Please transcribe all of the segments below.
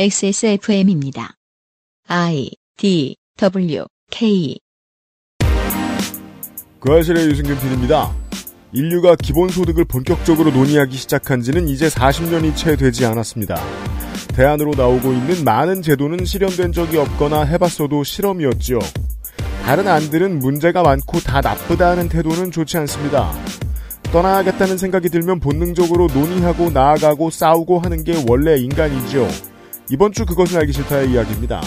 XSFM입니다. I D W K 그 아실의 유승균 PD입니다. 인류가 기본소득을 본격적으로 논의하기 시작한 지는 이제 40년이 채 되지 않았습니다. 대안으로 나오고 있는 많은 제도는 실현된 적이 없거나 해봤어도 실험이었지요. 다른 안들은 문제가 많고 다 나쁘다는 태도는 좋지 않습니다. 떠나야겠다는 생각이 들면 본능적으로 논의하고 나아가고 싸우고 하는 게 원래 인간이죠. 이번 주 그것은 알기 싫다의 이야기입니다.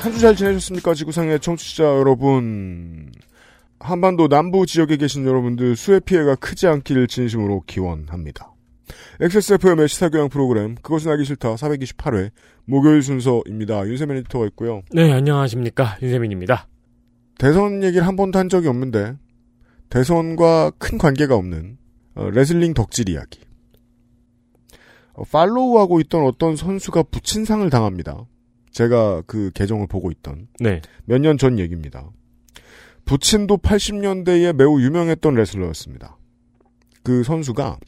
한 주 잘 지내셨습니까? 지구상의 청취자 여러분. 한반도 남부 지역에 계신 여러분들 수해 피해가 크지 않기를 진심으로 기원합니다. XSFM의 시사교양 프로그램 그것은 알기 싫다 428회 목요일 순서입니다. 윤세민 에디터가 있고요. 네, 안녕하십니까. 윤세민입니다. 대선 얘기를 한 번도 한 적이 없는데 대선과 큰 관계가 없는 어, 레슬링 덕질 이야기. 어, 팔로우하고 있던 어떤 선수가 부친상을 당합니다. 제가 그 계정을 보고 있던 네. 몇 년 전 얘기입니다. 부친도 80년대에 매우 유명했던 레슬러였습니다. 그 선수가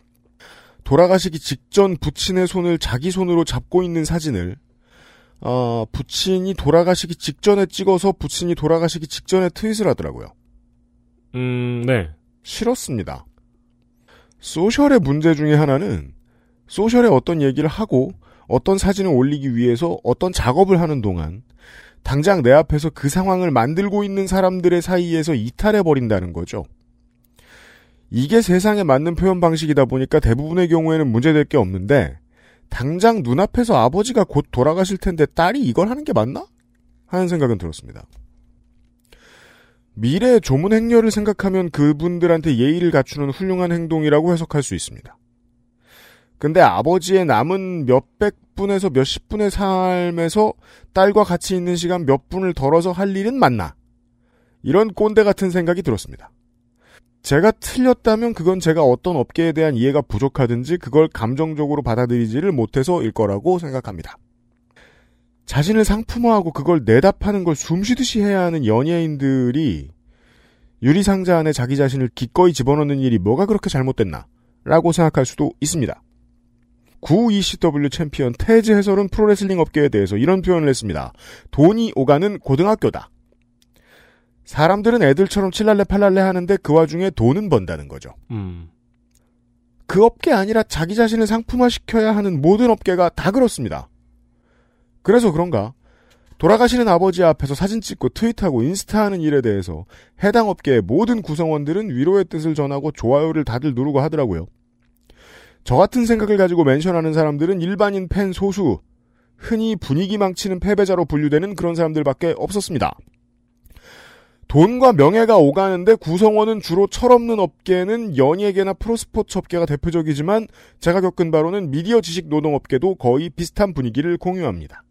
돌아가시기 직전 부친의 손을 자기 손으로 잡고 있는 사진을 어, 부친이 돌아가시기 직전에 찍어서 부친이 돌아가시기 직전에 트윗을 하더라고요. 음, 네. 싫었습니다. 소셜의 문제 중에 하나는 소셜에 어떤 얘기를 하고 어떤 사진을 올리기 위해서 어떤 작업을 하는 동안 당장 내 앞에서 그 상황을 만들고 있는 사람들의 사이에서 이탈해 버린다는 거죠. 이게 세상에 맞는 표현 방식이다 보니까 대부분의 경우에는 문제될 게 없는데 당장 눈앞에서 아버지가 곧 돌아가실 텐데 딸이 이걸 하는 게 맞나? 하는 생각은 들었습니다. 미래의 조문 행렬을 생각하면 그분들한테 예의를 갖추는 훌륭한 행동이라고 해석할 수 있습니다. 근데 아버지의 남은 몇백 분에서 몇십 분의 삶에서 딸과 같이 있는 시간 몇 분을 덜어서 할 일은 맞나? 이런 꼰대 같은 생각이 들었습니다. 제가 틀렸다면 그건 제가 어떤 업계에 대한 이해가 부족하든지 그걸 감정적으로 받아들이지를 못해서일 거라고 생각합니다. 자신을 상품화하고 그걸 내다 파는 걸 숨쉬듯이 해야 하는 연예인들이 유리상자 안에 자기 자신을 기꺼이 집어넣는 일이 뭐가 그렇게 잘못됐나? 라고 생각할 수도 있습니다. 구 ECW 챔피언 태즈 해설은 프로레슬링 업계에 대해서 이런 표현을 했습니다. 돈이 오가는 고등학교다. 사람들은 애들처럼 칠랄레 팔랄레 하는데 그 와중에 돈은 번다는 거죠. 음. 그 업계 아니라 자기 자신을 상품화시켜야 하는 모든 업계가 다 그렇습니다. 그래서 그런가 돌아가시는 아버지 앞에서 사진 찍고 트윗하고 인스타하는 일에 대해서 해당 업계의 모든 구성원들은 위로의 뜻을 전하고 좋아요를 다들 누르고 하더라고요. 저 같은 생각을 가지고 멘션하는 사람들은 일반인 팬 소수, 흔히 분위기 망치는 패배자로 분류되는 그런 사람들밖에 없었습니다. 돈과 명예가 오가는데 구성원은 주로 철없는 업계는 연예계나 프로스포츠 업계가 대표적이지만 제가 겪은 바로는 미디어 지식 노동업계도 거의 비슷한 분위기를 공유합니다.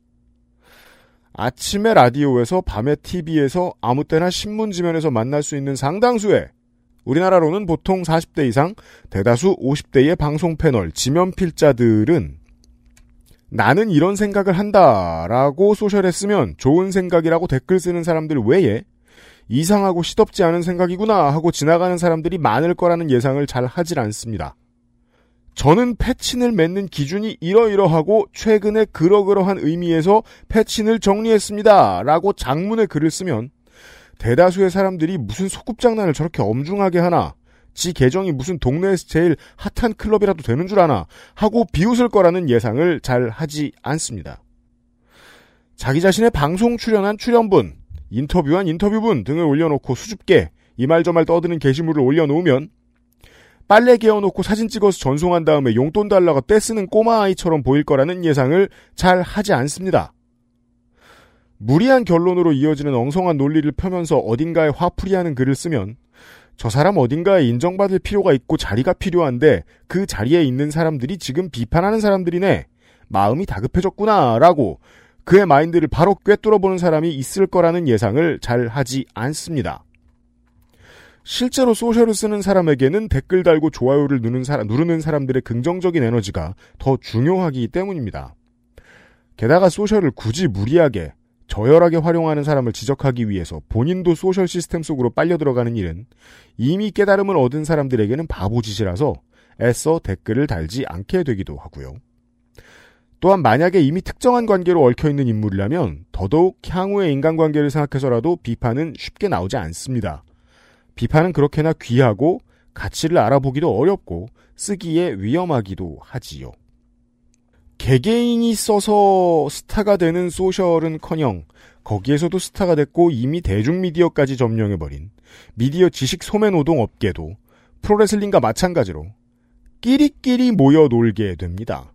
아침에 라디오에서 밤에 TV에서 아무 때나 신문지면에서 만날 수 있는 상당수의 우리나라로는 보통 40대 이상 대다수 50대의 방송 패널 지면 필자들은 나는 이런 생각을 한다라고 소셜에 쓰면 좋은 생각이라고 댓글 쓰는 사람들 외에 이상하고 시덥지 않은 생각이구나 하고 지나가는 사람들이 많을 거라는 예상을 잘 하질 않습니다. 저는 패친을 맺는 기준이 이러이러하고 최근에 그러그러한 의미에서 패친을 정리했습니다. 라고 장문의 글을 쓰면 대다수의 사람들이 무슨 소꿉장난을 저렇게 엄중하게 하나 지 계정이 무슨 동네에서 제일 핫한 클럽이라도 되는 줄 아나 하고 비웃을 거라는 예상을 잘 하지 않습니다. 자기 자신의 방송 출연한 출연분, 인터뷰한 인터뷰분 등을 올려놓고 수줍게 이 말 저 말 떠드는 게시물을 올려놓으면 빨래 개어놓고 사진 찍어서 전송한 다음에 용돈 달라고 떼쓰는 꼬마 아이처럼 보일 거라는 예상을 잘 하지 않습니다. 무리한 결론으로 이어지는 엉성한 논리를 펴면서 어딘가에 화풀이하는 글을 쓰면 저 사람 어딘가에 인정받을 필요가 있고 자리가 필요한데 그 자리에 있는 사람들이 지금 비판하는 사람들이네. 마음이 다급해졌구나라고 그의 마인드를 바로 꿰뚫어보는 사람이 있을 거라는 예상을 잘 하지 않습니다. 실제로 소셜을 쓰는 사람에게는 댓글 달고 좋아요를 누르는, 사람, 누르는 사람들의 긍정적인 에너지가 더 중요하기 때문입니다. 게다가 소셜을 굳이 무리하게 저열하게 활용하는 사람을 지적하기 위해서 본인도 소셜 시스템 속으로 빨려 들어가는 일은 이미 깨달음을 얻은 사람들에게는 바보 짓이라서 애써 댓글을 달지 않게 되기도 하고요. 또한 만약에 이미 특정한 관계로 얽혀있는 인물이라면 더더욱 향후의 인간관계를 생각해서라도 비판은 쉽게 나오지 않습니다. 비판은 그렇게나 귀하고 가치를 알아보기도 어렵고 쓰기에 위험하기도 하지요. 개개인이 써서 스타가 되는 소셜은 커녕 거기에서도 스타가 됐고 이미 대중미디어까지 점령해버린 미디어 지식 소매 노동 업계도 프로레슬링과 마찬가지로 끼리끼리 모여 놀게 됩니다.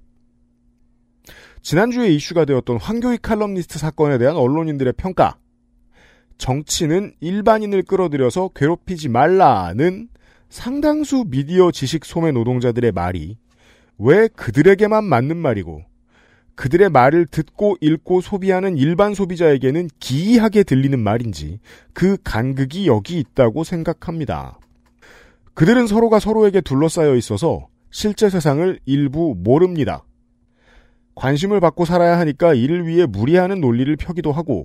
지난주에 이슈가 되었던 황교익 칼럼니스트 사건에 대한 언론인들의 평가. 정치는 일반인을 끌어들여서 괴롭히지 말라는 상당수 미디어 지식 소매 노동자들의 말이 왜 그들에게만 맞는 말이고 그들의 말을 듣고 읽고 소비하는 일반 소비자에게는 기이하게 들리는 말인지 그 간극이 여기 있다고 생각합니다. 그들은 서로가 서로에게 둘러싸여 있어서 실제 세상을 일부 모릅니다. 관심을 받고 살아야 하니까 이를 위해 무리하는 논리를 펴기도 하고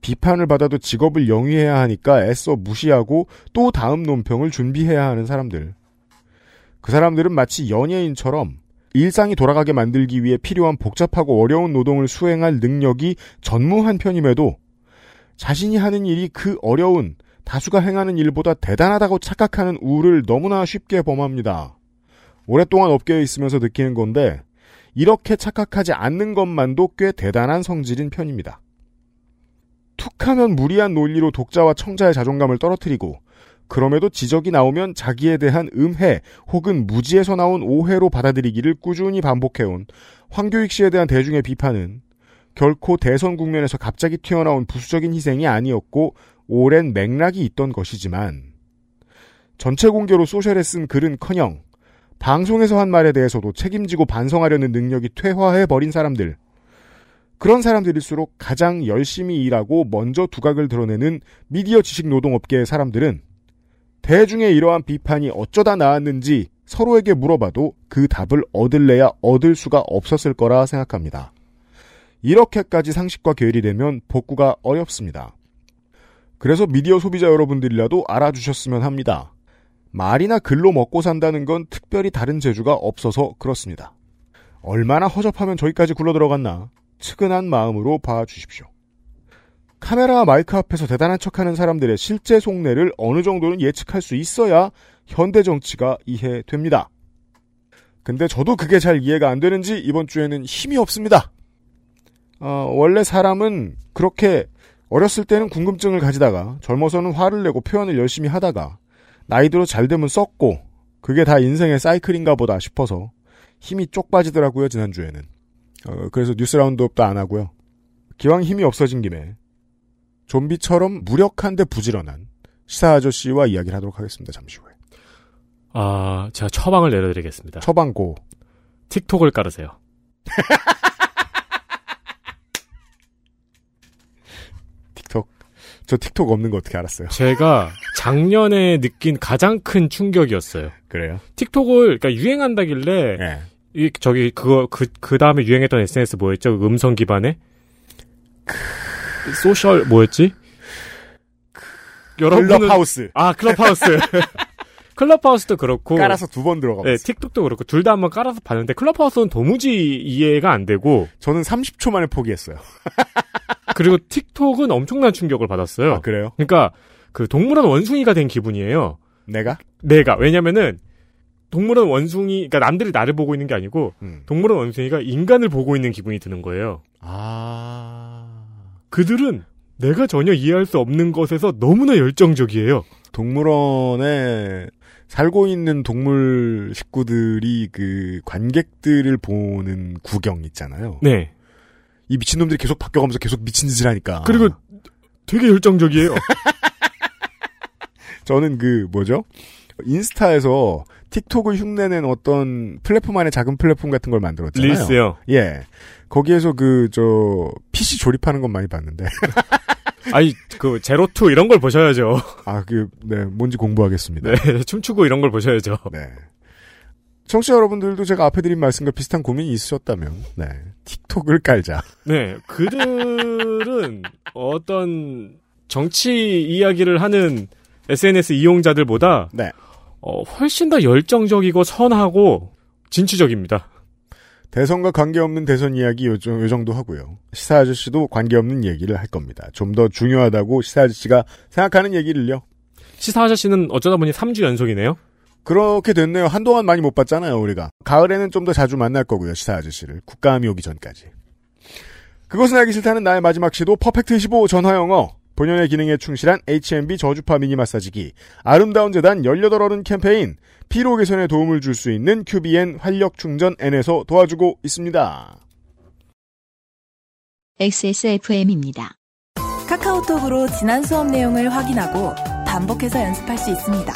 비판을 받아도 직업을 영위해야 하니까 애써 무시하고 또 다음 논평을 준비해야 하는 사람들. 그 사람들은 마치 연예인처럼 일상이 돌아가게 만들기 위해 필요한 복잡하고 어려운 노동을 수행할 능력이 전무한 편임에도 자신이 하는 일이 그 어려운 다수가 행하는 일보다 대단하다고 착각하는 우를 너무나 쉽게 범합니다. 오랫동안 업계에 있으면서 느끼는 건데 이렇게 착각하지 않는 것만도 꽤 대단한 성질인 편입니다. 툭하면 무리한 논리로 독자와 청자의 자존감을 떨어뜨리고 그럼에도 지적이 나오면 자기에 대한 음해 혹은 무지에서 나온 오해로 받아들이기를 꾸준히 반복해온 황교익 씨에 대한 대중의 비판은 결코 대선 국면에서 갑자기 튀어나온 부수적인 희생이 아니었고 오랜 맥락이 있던 것이지만 전체 공개로 소셜에 쓴 글은커녕 방송에서 한 말에 대해서도 책임지고 반성하려는 능력이 퇴화해 버린 사람들 그런 사람들일수록 가장 열심히 일하고 먼저 두각을 드러내는 미디어 지식 노동업계의 사람들은 대중의 이러한 비판이 어쩌다 나왔는지 서로에게 물어봐도 그 답을 얻을래야 얻을 수가 없었을 거라 생각합니다. 이렇게까지 상식과 괴리 되면 복구가 어렵습니다. 그래서 미디어 소비자 여러분들이라도 알아주셨으면 합니다. 말이나 글로 먹고 산다는 건 특별히 다른 재주가 없어서 그렇습니다. 얼마나 허접하면 저기까지 굴러 들어갔나 측은한 마음으로 봐주십시오. 카메라와 마이크 앞에서 대단한 척하는 사람들의 실제 속내를 어느 정도는 예측할 수 있어야 현대 정치가 이해됩니다. 근데 저도 그게 잘 이해가 안 되는지 이번 주에는 힘이 없습니다. 어, 원래 사람은 그렇게 어렸을 때는 궁금증을 가지다가 젊어서는 화를 내고 표현을 열심히 하다가 나이 들어 잘 되면 썩고 그게 다 인생의 사이클인가 보다 싶어서 힘이 쪽 빠지더라고요 지난주에는. 어, 그래서 뉴스 라운드업도 안 하고요. 기왕 힘이 없어진 김에 좀비처럼 무력한데 부지런한 시사 아저씨와 이야기를 하도록 하겠습니다. 잠시 후에. 아, 제가 처방을 내려드리겠습니다. 처방고. 틱톡을 깔으세요. 틱톡. 저 틱톡 없는 거 어떻게 알았어요? 제가 작년에 느낀 가장 큰 충격이었어요. 그래요? 틱톡을 그러니까 유행한다길래 예. 이 저기 그거 그 그 다음에 유행했던 SNS 뭐였죠? 그 음성 기반의 소셜 뭐였지? 여러분은 클럽하우스. 아 클럽하우스 클럽하우스도 그렇고 깔아서 두 번 들어가 네, 봤어요. 틱톡도 그렇고 둘 다 한번 깔아서 봤는데 클럽하우스는 도무지 이해가 안 되고 저는 30초 만에 포기했어요. 그리고 틱톡은 엄청난 충격을 받았어요. 아, 그래요? 그러니까 그 동물원 원숭이가 된 기분이에요. 내가? 내가 왜냐면은 동물원 원숭이 그러니까 남들이 나를 보고 있는 게 아니고 음. 동물원 원숭이가 인간을 보고 있는 기분이 드는 거예요. 아. 그들은 내가 전혀 이해할 수 없는 것에서 너무나 열정적이에요. 동물원에 살고 있는 동물 식구들이 그 관객들을 보는 구경 있잖아요. 네. 이 미친놈들이 계속 바뀌어가면서 계속 미친 짓을 하니까. 그리고 되게 열정적이에요. 저는 그 뭐죠? 인스타에서 틱톡을 흉내낸 어떤 플랫폼 안에 작은 플랫폼 같은 걸 만들었잖아요. 릴스요. 예. 거기에서 그 저 PC 조립하는 건 많이 봤는데 아니 그 제로투 이런 걸 보셔야죠. 아 그 네 뭔지 공부하겠습니다. 네, 춤추고 이런 걸 보셔야죠. 네. 청취자 여러분들도 제가 앞에 드린 말씀과 비슷한 고민이 있으셨다면, 네. 틱톡을 깔자. 네, 그들은 어떤 정치 이야기를 하는 SNS 이용자들보다 네. 어, 훨씬 더 열정적이고 선하고 진취적입니다. 대선과 관계없는 대선 이야기 요, 요 정도 하고요. 시사 아저씨도 관계없는 얘기를 할 겁니다. 좀 더 중요하다고 시사 아저씨가 생각하는 얘기를요. 시사 아저씨는 어쩌다 보니 3주 연속이네요. 그렇게 됐네요. 한동안 많이 못 봤잖아요, 우리가. 가을에는 좀 더 자주 만날 거고요, 시사 아저씨를. 국감이 오기 전까지. 그것은 알기 싫다는 나의 마지막 시도 퍼펙트 15 전화영어. 본연의 기능에 충실한 H&B 저주파 미니 마사지기. 아름다운 재단 18어른 캠페인. 피로 개선에 도움을 줄 수 있는 QBN 활력 충전 N에서 도와주고 있습니다. XSFM입니다. 카카오톡으로 지난 수업 내용을 확인하고 반복해서 연습할 수 있습니다.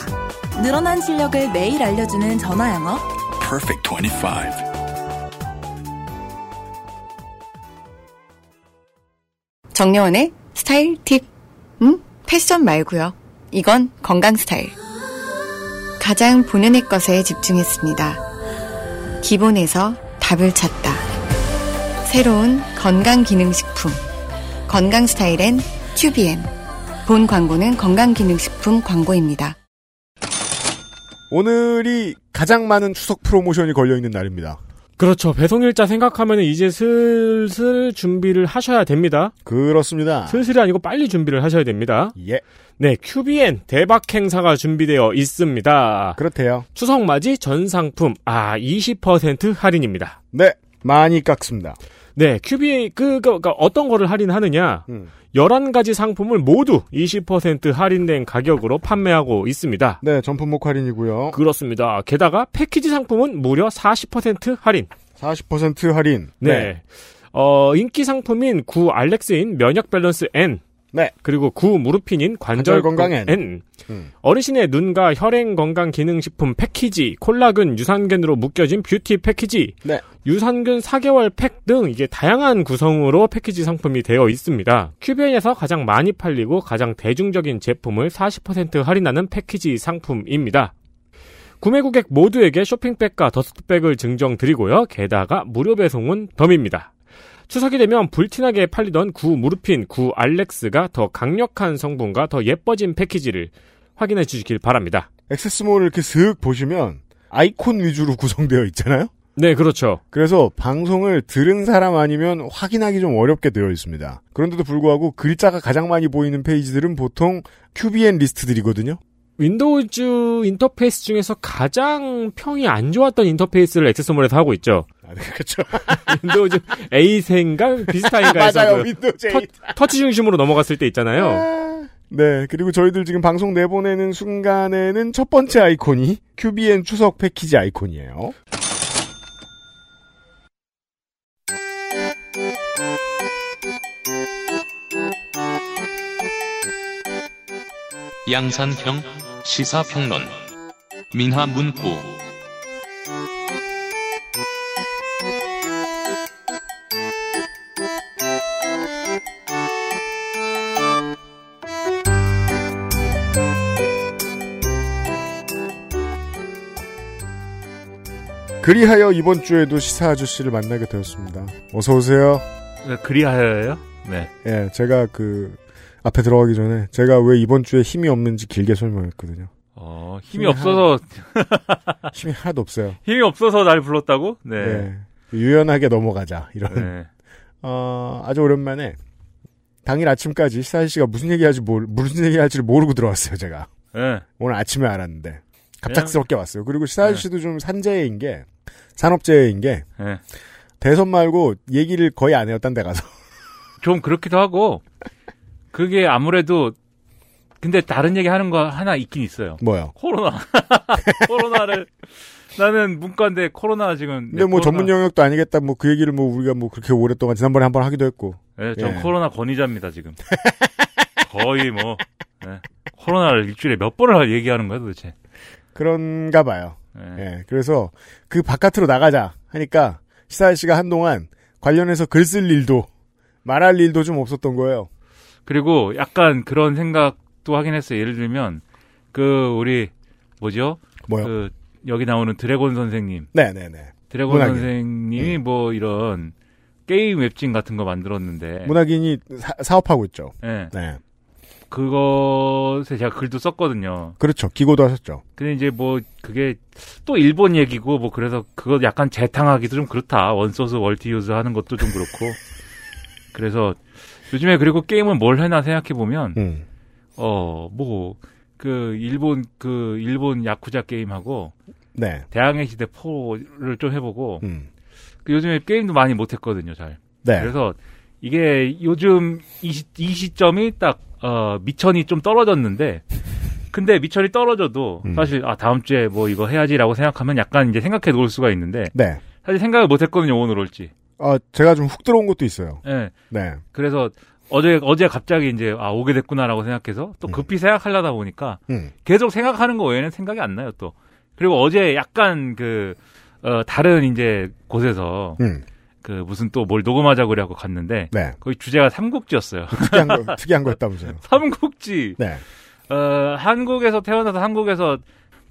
늘어난 실력을 매일 알려주는 전화 영어. Perfect 25. 정려원의 스타일 팁. 음? 패션 말고요. 이건 건강 스타일. 가장 본연의 것에 집중했습니다. 기본에서 답을 찾다. 새로운 건강기능식품. 건강 스타일엔 튜비엔. 본 광고는 건강기능식품 광고입니다. 오늘이 가장 많은 추석 프로모션이 걸려있는 날입니다. 그렇죠. 배송일자 생각하면 이제 슬슬 준비를 하셔야 됩니다. 그렇습니다. 슬슬이 아니고 빨리 준비를 하셔야 됩니다. 예, 네, QBN 대박 행사가 준비되어 있습니다. 그렇대요. 추석 맞이 전 상품 아 20% 할인입니다. 네, 많이 깎습니다. 네, QBN 그, 그, 그 어떤 거를 할인하느냐? 음. 11가지 상품을 모두 20% 할인된 가격으로 판매하고 있습니다. 네, 전품목 할인이고요. 그렇습니다. 게다가 패키지 상품은 무려 40% 할인. 40% 할인. 네. 어, 인기 상품인 구 알렉스인 면역 밸런스 N. 네. 그리고 구 무르핀인 관절 관절 건강 N. N. 음. 어르신의 눈과 혈행 건강 기능 식품 패키지, 콜라겐 유산균으로 묶여진 뷰티 패키지, 네. 유산균 4개월 팩 등 이게 다양한 구성으로 패키지 상품이 되어 있습니다. 큐비엔에서 가장 많이 팔리고 가장 대중적인 제품을 40% 할인하는 패키지 상품입니다. 구매 고객 모두에게 쇼핑백과 더스트백을 증정 드리고요. 게다가 무료 배송은 덤입니다. 추석이 되면 불티나게 팔리던 구 무르핀, 구 알렉스가 더 강력한 성분과 더 예뻐진 패키지를 확인해 주시길 바랍니다. 액세스몰을 이렇게 슥 보시면 아이콘 위주로 구성되어 있잖아요? 네, 그렇죠. 그래서 방송을 들은 사람 아니면 확인하기 좀 어렵게 되어 있습니다. 그런데도 불구하고 글자가 가장 많이 보이는 페이지들은 보통 QBN 리스트들이거든요? 윈도우즈 인터페이스 중에서 가장 평이 안 좋았던 인터페이스를 액세스몰에서 하고 있죠. 그렇죠. 윈도우즈 8인가 비슷한가 해서 맞아요. 그 윈도우즈 터, 8. 터치 중심으로 넘어갔을 때 있잖아요. 아, 네, 그리고 저희들 지금 방송 내보내는 순간에는 첫 번째 아이콘이 QBN 추석 패키지 아이콘이에요. 양산형 시사평론 민하문구 그리하여 이번 주에도 시사 아저씨를 만나게 되었습니다. 어서 오세요. 그리하여요? 네. 예, 제가 그 앞에 들어가기 전에 제가 왜 이번 주에 힘이 없는지 길게 설명했거든요. 어, 힘이 힘이 없어서, 힘이 하나도 없어요. 힘이 없어서 날 불렀다고? 네. 예, 유연하게 넘어가자 이런. 네. 어, 아주 오랜만에 당일 아침까지 시사 아저씨가 무슨 얘기할지 모르, 무슨 얘기할지를 모르고 들어왔어요 제가. 네. 오늘 아침에 알았는데 갑작스럽게 왔어요. 그리고 시사 아저씨도 좀 산재인 게 산업재해인 게 네. 대선 말고 얘기를 거의 안 해요 딴 데 가서. 좀 그렇기도 하고, 그게 아무래도, 근데 다른 얘기 하는 거 하나 있긴 있어요. 뭐요? 코로나. 코로나를, 나는 문과인데 코로나 지금. 근데 뭐 전문 영역도 아니겠다. 뭐 그 얘기를 뭐 우리가 뭐 그렇게 오랫동안 지난번에 한 번 하기도 했고. 네, 전 예. 코로나 권위자입니다, 지금. 거의 뭐, 네. 코로나를 일주일에 몇 번을 얘기하는 거야, 도대체. 그런가 봐요. 네. 예. 그래서 그 바깥으로 나가자 하니까 시사 씨가 한동안 관련해서 글 쓸 일도 말할 일도 좀 없었던 거예요. 그리고 약간 그런 생각도 하긴 했어요. 예를 들면, 그, 우리, 뭐죠? 뭐요? 그, 여기 나오는 드래곤 선생님, 네 네 네. 드래곤 문학인. 선생님이 뭐 이런 게임 웹진 같은 거 만들었는데, 문학인이 사, 업하고 있죠. 예, 네. 그것에 제가 글도 썼거든요. 그렇죠. 기고도 하셨죠. 근데 이제 뭐 그게 또 일본 얘기고 뭐 그래서 그거 약간 재탕하기도 좀 그렇다. 원소스 월티유즈 하는 것도 좀 그렇고. 그래서 요즘에 그리고 게임을 뭘 해나 생각해 보면 음. 어뭐 그 일본 그 일본 야쿠자 게임하고 네. 대항해 시대 4를 좀 해보고 음. 그 요즘에 게임도 많이 못했거든요. 잘. 네. 그래서 이게 요즘 이, 시, 이 시점이 딱, 어, 미천이 좀 떨어졌는데, 근데 미천이 떨어져도 음. 사실, 아, 다음 주에 뭐 이거 해야지라고 생각하면 약간 이제 생각해 놓을 수가 있는데, 네. 사실 생각을 못 했거든요, 오늘 올지. 아, 제가 좀 훅 들어온 것도 있어요. 예. 네. 그래서 어제, 어제 갑자기 이제, 아, 오게 됐구나라고 생각해서 또 음. 급히 생각하려다 보니까 음. 계속 생각하는 거 외에는 생각이 안 나요, 또. 그리고 어제 약간 그, 어, 다른 이제 곳에서 음. 그 무슨 또 뭘 녹음하자고 그래갖고 갔는데, 네. 거기 주제가 삼국지였어요. 특이한 거, 특이한 거였다면서요. 삼국지. 네. 어, 한국에서 태어나서 한국에서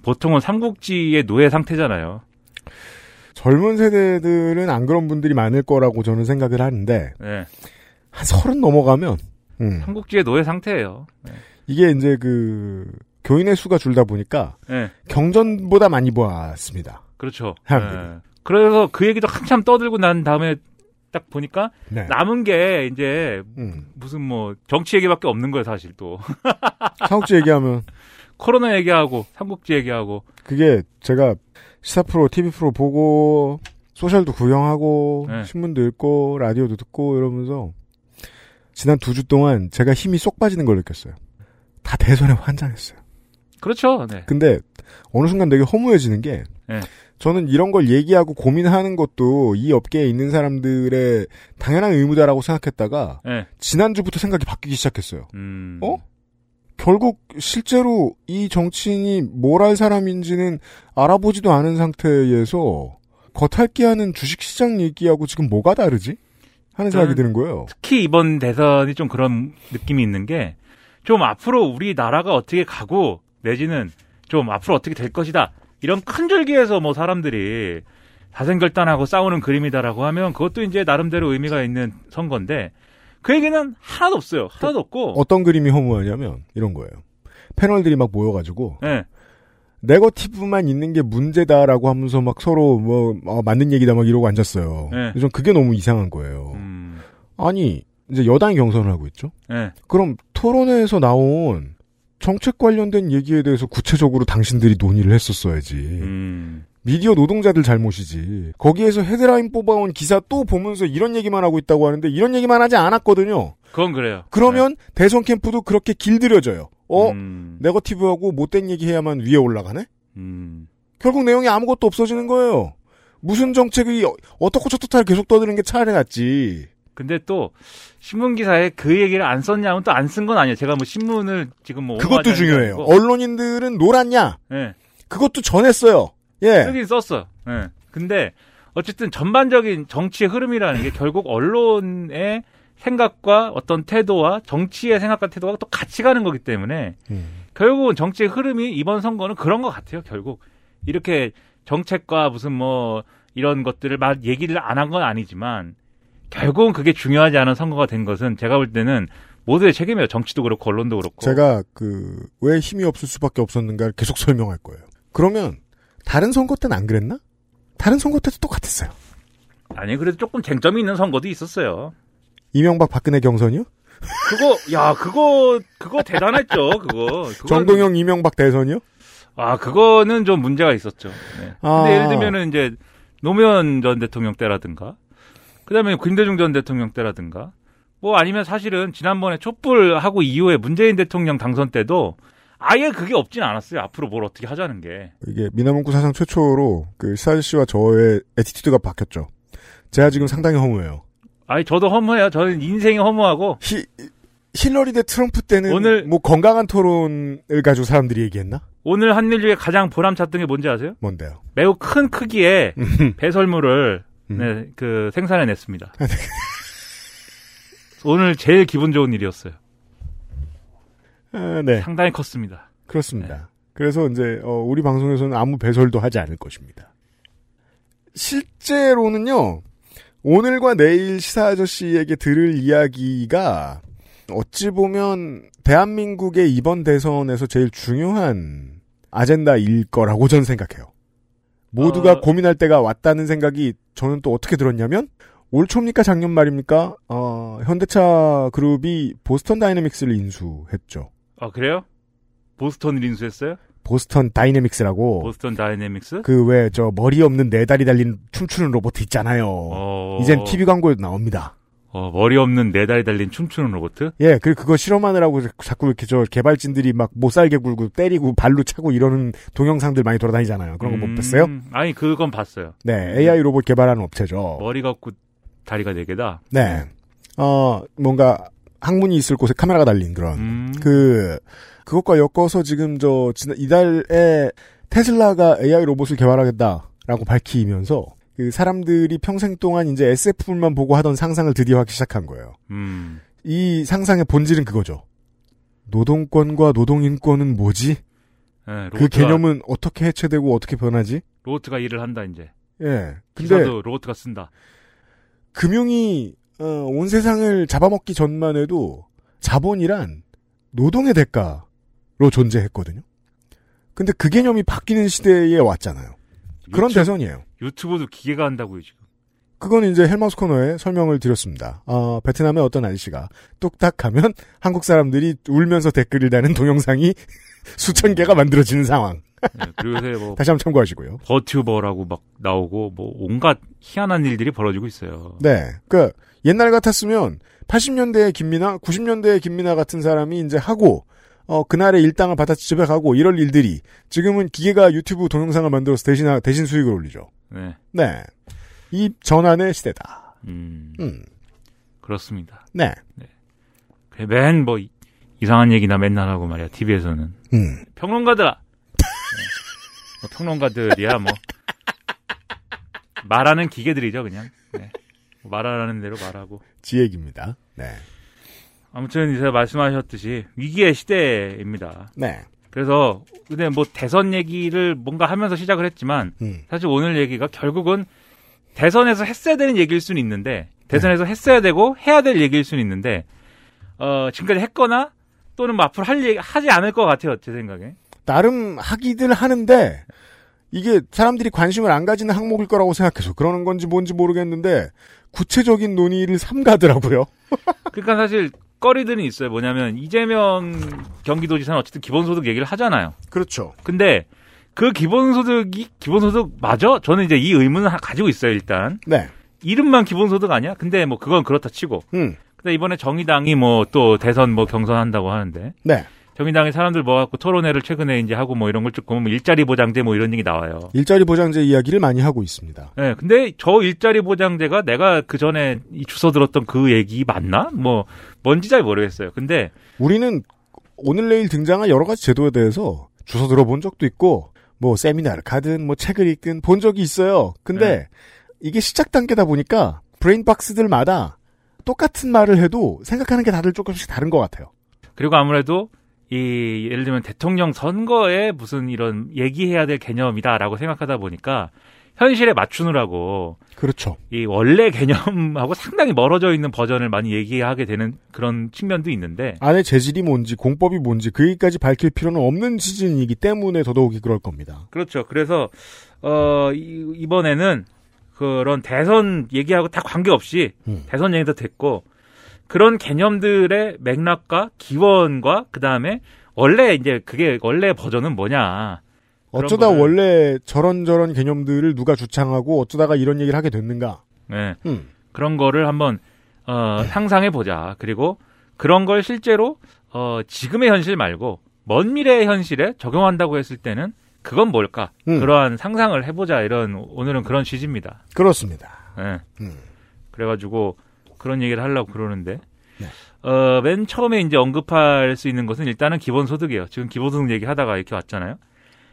보통은 삼국지의 노예 상태잖아요. 젊은 세대들은 안 그런 분들이 많을 거라고 저는 생각을 하는데, 네. 한 서른 넘어가면, 음. 삼국지의 노예 상태예요. 네. 이게 이제 그, 교인의 수가 줄다 보니까, 네. 경전보다 많이 보았습니다. 그렇죠. 그래서 그 얘기도 한참 떠들고 난 다음에 딱 보니까 네. 남은 게 이제 음. 무슨 뭐 정치 얘기밖에 없는 거예요, 사실 또. 사국지 얘기하면, 코로나 얘기하고 삼국지 얘기하고. 그게 제가 시사 프로, TV 프로 보고, 소셜도 구경하고, 네. 신문도 읽고, 라디오도 듣고 이러면서, 지난 두 주 동안 제가 힘이 쏙 빠지는 걸 느꼈어요. 다 대선에 환장했어요. 그렇죠. 네. 근데 어느 순간 되게 허무해지는 게 네. 저는 이런 걸 얘기하고 고민하는 것도 이 업계에 있는 사람들의 당연한 의무다라고 생각했다가 네. 지난주부터 생각이 바뀌기 시작했어요. 음. 어? 결국 실제로 이 정치인이 뭘 할 사람인지는 알아보지도 않은 상태에서 겉핥기하는 주식시장 얘기하고 지금 뭐가 다르지? 하는 생각이 드는 거예요. 특히 이번 대선이 좀 그런 느낌이 있는 게 좀 앞으로 우리 나라가 어떻게 가고 내지는 좀 앞으로 어떻게 될 것이다 이런 큰 줄기에서 뭐 사람들이 다생결단하고 싸우는 그림이다라고 하면 그것도 이제 나름대로 의미가 있는 선거인데 그 얘기는 하나도 없어요 하나도 없고 어떤 그림이 허무하냐면 이런 거예요. 패널들이 막 모여가지고 예 네거티브만 있는 게 문제다라고 하면서 막 서로 뭐 어, 맞는 얘기다 막 이러고 앉았어요. 네. 전 그게 너무 이상한 거예요. 음, 아니 이제 여당이 경선을 하고 있죠. 예 그럼 토론회에서 나온 정책 관련된 얘기에 대해서 구체적으로 당신들이 논의를 했었어야지. 음, 미디어 노동자들 잘못이지. 거기에서 헤드라인 뽑아온 기사 또 보면서 이런 얘기만 하고 있다고 하는데 이런 얘기만 하지 않았거든요. 그건 그래요 그러면 대선 캠프도 그렇게 길들여져요. 어? 음, 네거티브하고 못된 얘기 해야만 위에 올라가네? 음, 결국 내용이 아무것도 없어지는 거예요. 무슨 정책이 어- 어떻고 저떻다 계속 떠드는 게 차라리 낫지. 근데 또 신문 기사에 그 얘기를 안 썼냐면 또 안 쓴 건 아니에요 제가 뭐 신문을 지금 뭐 그것도 중요해요. 언론인들은 놀았냐? 예 그것도 전했어요. 예. 쓰긴 썼어. 예. 근데 어쨌든 전반적인 정치의 흐름이라는 게 결국 언론의 생각과 어떤 태도와 정치의 생각과 태도가 또 같이 가는 거기 때문에 음. 결국은 정치의 흐름이 이번 선거는 그런 것 같아요. 결국 이렇게 정책과 무슨 뭐 이런 것들을 막 얘기를 안 한 건 아니지만 결국은 그게 중요하지 않은 선거가 된 것은 제가 볼 때는 모두의 책임이에요. 정치도 그렇고 언론도 그렇고. 제가 그 왜 힘이 없을 수밖에 없었는가를 계속 설명할 거예요. 그러면 다른 선거 때는 안 그랬나? 다른 선거 때도 똑같았어요. 아니 그래도 조금 쟁점이 있는 선거도 있었어요. 이명박 박근혜 경선이요? 그거 야 그거 그거 대단했죠 그거 그건- 정동영 이명박 대선이요? 아 그거는 좀 문제가 있었죠 네. 아. 근데 예를 들면은 이제 노무현 전 대통령 때라든가 그다음에 김대중 전 대통령 때라든가 뭐 아니면 사실은 지난번에 촛불 하고 이후에 문재인 대통령 당선 때도 아예 그게 없진 않았어요 앞으로 뭘 어떻게 하자는 게 이게 민하문구 사상 최초로 그 시사지 씨와 저의 attitude가 바뀌었죠. 제가 지금 상당히 허무해요. 아니 저도 허무해요 저는 인생이 허무하고 히, 힐러리 대 트럼프 때는 오늘- 뭐 건강한 토론을 가지고 사람들이 얘기했나? 오늘 한일 중에 가장 보람찼던 게 뭔지 아세요? 뭔데요? 매우 큰 크기의 배설물을 음. 네, 그 생산해냈습니다. 오늘 제일 기분 좋은 일이었어요. 아, 네, 상당히 컸습니다. 그렇습니다. 그래서 이제 어, 우리 방송에서는 아무 배설도 하지 않을 것입니다. 실제로는요. 오늘과 내일 시사 아저씨에게 들을 이야기가 어찌 보면 대한민국의 이번 대선에서 제일 중요한 아젠다일 거라고 저는 생각해요. 모두가 어. 고민할 때가 왔다는 생각이 저는 또 어떻게 들었냐면 올 초입니까 작년 말입니까? 어, 현대차 그룹이 보스턴 다이내믹스를 인수했죠. 아 그래요? 보스턴을 인수했어요? 보스턴 다이내믹스라고 보스턴 다이내믹스? 그 왜 저 머리 없는 네 다리 달린 춤추는 로봇 있잖아요. 어, 이젠 TV 광고에도 나옵니다. 어, 머리 없는 네 다리 달린 춤추는 로봇? 예, 그 그거 실험하느라고 자꾸 이렇게 저 개발진들이 막 못 살게 굴고 때리고 발로 차고 이러는 동영상들 많이 돌아다니잖아요. 그런 거못 음, 봤어요? 아니 그건 봤어요. 네, AI 로봇 개발하는 업체죠. 머리가 없고 다리가 네 개다. 네, 어 뭔가 항문이 있을 곳에 카메라가 달린 그런 음, 그 그것과 엮어서 지금 저 지난 이달에 테슬라가 AI 로봇을 개발하겠다라고 밝히면서 그 사람들이 평생 동안 이제 SF물만 보고 하던 상상을 드디어 하기 시작한 거예요. 음, 이 상상의 본질은 그거죠. 노동권과 노동인권은 뭐지? 예, 그 개념은 어떻게 해체되고 어떻게 변하지? 로봇가 일을 한다 이제. 예. 근데 로봇가 쓴다. 금융이 어, 온 세상을 잡아먹기 전만 해도 자본이란 노동의 대가로 존재했거든요. 근데 그 개념이 바뀌는 시대에 왔잖아요. 그런 대선이에요. 유튜브도 기계가 한다고요 지금. 그건 이제 헬마우스 코너에 설명을 드렸습니다. 어, 베트남의 어떤 아저씨가 뚝딱하면 한국 사람들이 울면서 댓글을 다는 동영상이 수천 개가 만들어지는 상황. 예, 그리고 요새 뭐 다시 한번 참고하시고요. 버튜버라고 막 나오고 뭐 온갖 희한한 일들이 벌어지고 있어요. 네. 그 옛날 같았으면 80년대의 김민아, 90년대의 김민아 같은 사람이 이제 하고 어 그날의 일당을 받아 집에 가고 이럴 일들이 지금은 기계가 유튜브 동영상을 만들어서 대신 대신 수익을 올리죠. 네, 네. 이 전환의 시대다. 음, 음. 그렇습니다. 네. 맨뭐 이상한 얘기나 맨날 하고 말이야 TV에서는 음. 평론가들아. 네. 뭐 평론가들이야 뭐 말하는 기계들이죠 그냥. 네. 뭐 말하라는 대로 말하고. 지 얘기입니다. 네. 아무튼 이제 말씀하셨듯이 위기의 시대입니다. 네. 그래서 근데 뭐 대선 얘기를 뭔가 하면서 시작을 했지만 음. 사실 오늘 얘기가 결국은 대선에서 했어야 되는 얘기일 수는 있는데 대선에서 했어야 되고 해야 될 얘기일 수는 있는데 어 지금까지 했거나 또는 뭐 앞으로 할 얘기 하지 않을 것 같아요 제 생각에. 나름 하기들 하는데 이게 사람들이 관심을 안 가지는 항목일 거라고 생각해서 그러는 건지 뭔지 모르겠는데 구체적인 논의를 삼가더라고요. 그러니까 사실 거리들은 있어요. 뭐냐면 이재명 경기도지사는 어쨌든 기본소득 얘기를 하잖아요. 그렇죠. 근데 그 기본소득이 기본소득 맞아? 저는 이제 이 의문을 하- 가지고 있어요 일단. 네. 이름만 기본소득 아니야? 근데 뭐 그건 그렇다 치고. 음. 근데 이번에 정의당이 뭐 또 대선 뭐 경선한다고 하는데 네. 정의당이 사람들 모아갖고 토론회를 최근에 이제 하고 뭐 이런 걸 쭉 보면 뭐 일자리 보장제 뭐 이런 얘기 나와요. 일자리 보장제 이야기를 많이 하고 있습니다. 예, 근데 저 일자리 보장제가 내가 그 전에 이 주워 들었던 그 얘기 맞나? 뭐 뭔지 잘 모르겠어요. 근데 우리는 오늘 내일 등장한 여러 가지 제도에 대해서 주워 들어본 적도 있고 뭐 세미나를 가든 뭐 책을 읽든 본 적이 있어요. 근데 네. 이게 시작 단계다 보니까 브레인박스들마다 똑같은 말을 해도 생각하는 게 다들 조금씩 다른 것 같아요. 그리고 아무래도 이 예를 들면 대통령 선거에 무슨 이런 얘기해야 될 개념이다라고 생각하다 보니까 현실에 맞추느라고 그렇죠. 이 원래 개념하고 상당히 멀어져 있는 버전을 많이 얘기하게 되는 그런 측면도 있는데 안에 재질이 뭔지 공법이 뭔지 그 얘기까지 밝힐 필요는 없는 시즌이기 때문에 더더욱이 그럴 겁니다. 그렇죠. 그래서 어 이, 이번에는 그런 대선 얘기하고 다 관계없이 음. 대선 얘기도 됐고 그런 개념들의 맥락과 기원과 그 다음에 원래 이제 그게 원래 버전은 뭐냐. 어쩌다 거를- 원래 저런 저런 개념들을 누가 주창하고 어쩌다가 이런 얘기를 하게 됐는가? 네. 음. 그런 거를 한번 어, 상상해 보자. 그리고 그런 걸 실제로 어, 지금의 현실 말고 먼 미래의 현실에 적용한다고 했을 때는 그건 뭘까? 음. 그러한 상상을 해보자. 이런 오늘은 그런 취지입니다. 그렇습니다. 네. 음. 그래가지고 그런 얘기를 하려고 그러는데 네. 어, 맨 처음에 이제 언급할 수 있는 것은 일단은 기본소득이에요. 지금 기본소득 얘기하다가 이렇게 왔잖아요.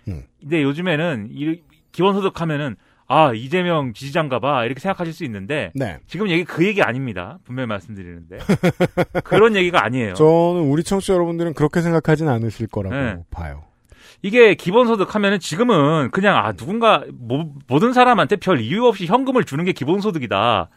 음. 근데 요즘에는 이 기본소득 하면은 아 이재명 지지자인가 봐 이렇게 생각하실 수 있는데 네. 지금 얘기 그 얘기 아닙니다. 분명히 말씀드리는데 그런 얘기가 아니에요. 저는 우리 청취자 여러분들은 그렇게 생각하진 않으실 거라고 네. 봐요. 이게 기본소득 하면은 지금은 그냥 아 누군가 모, 모든 사람한테 별 이유 없이 현금을 주는 게 기본소득이다.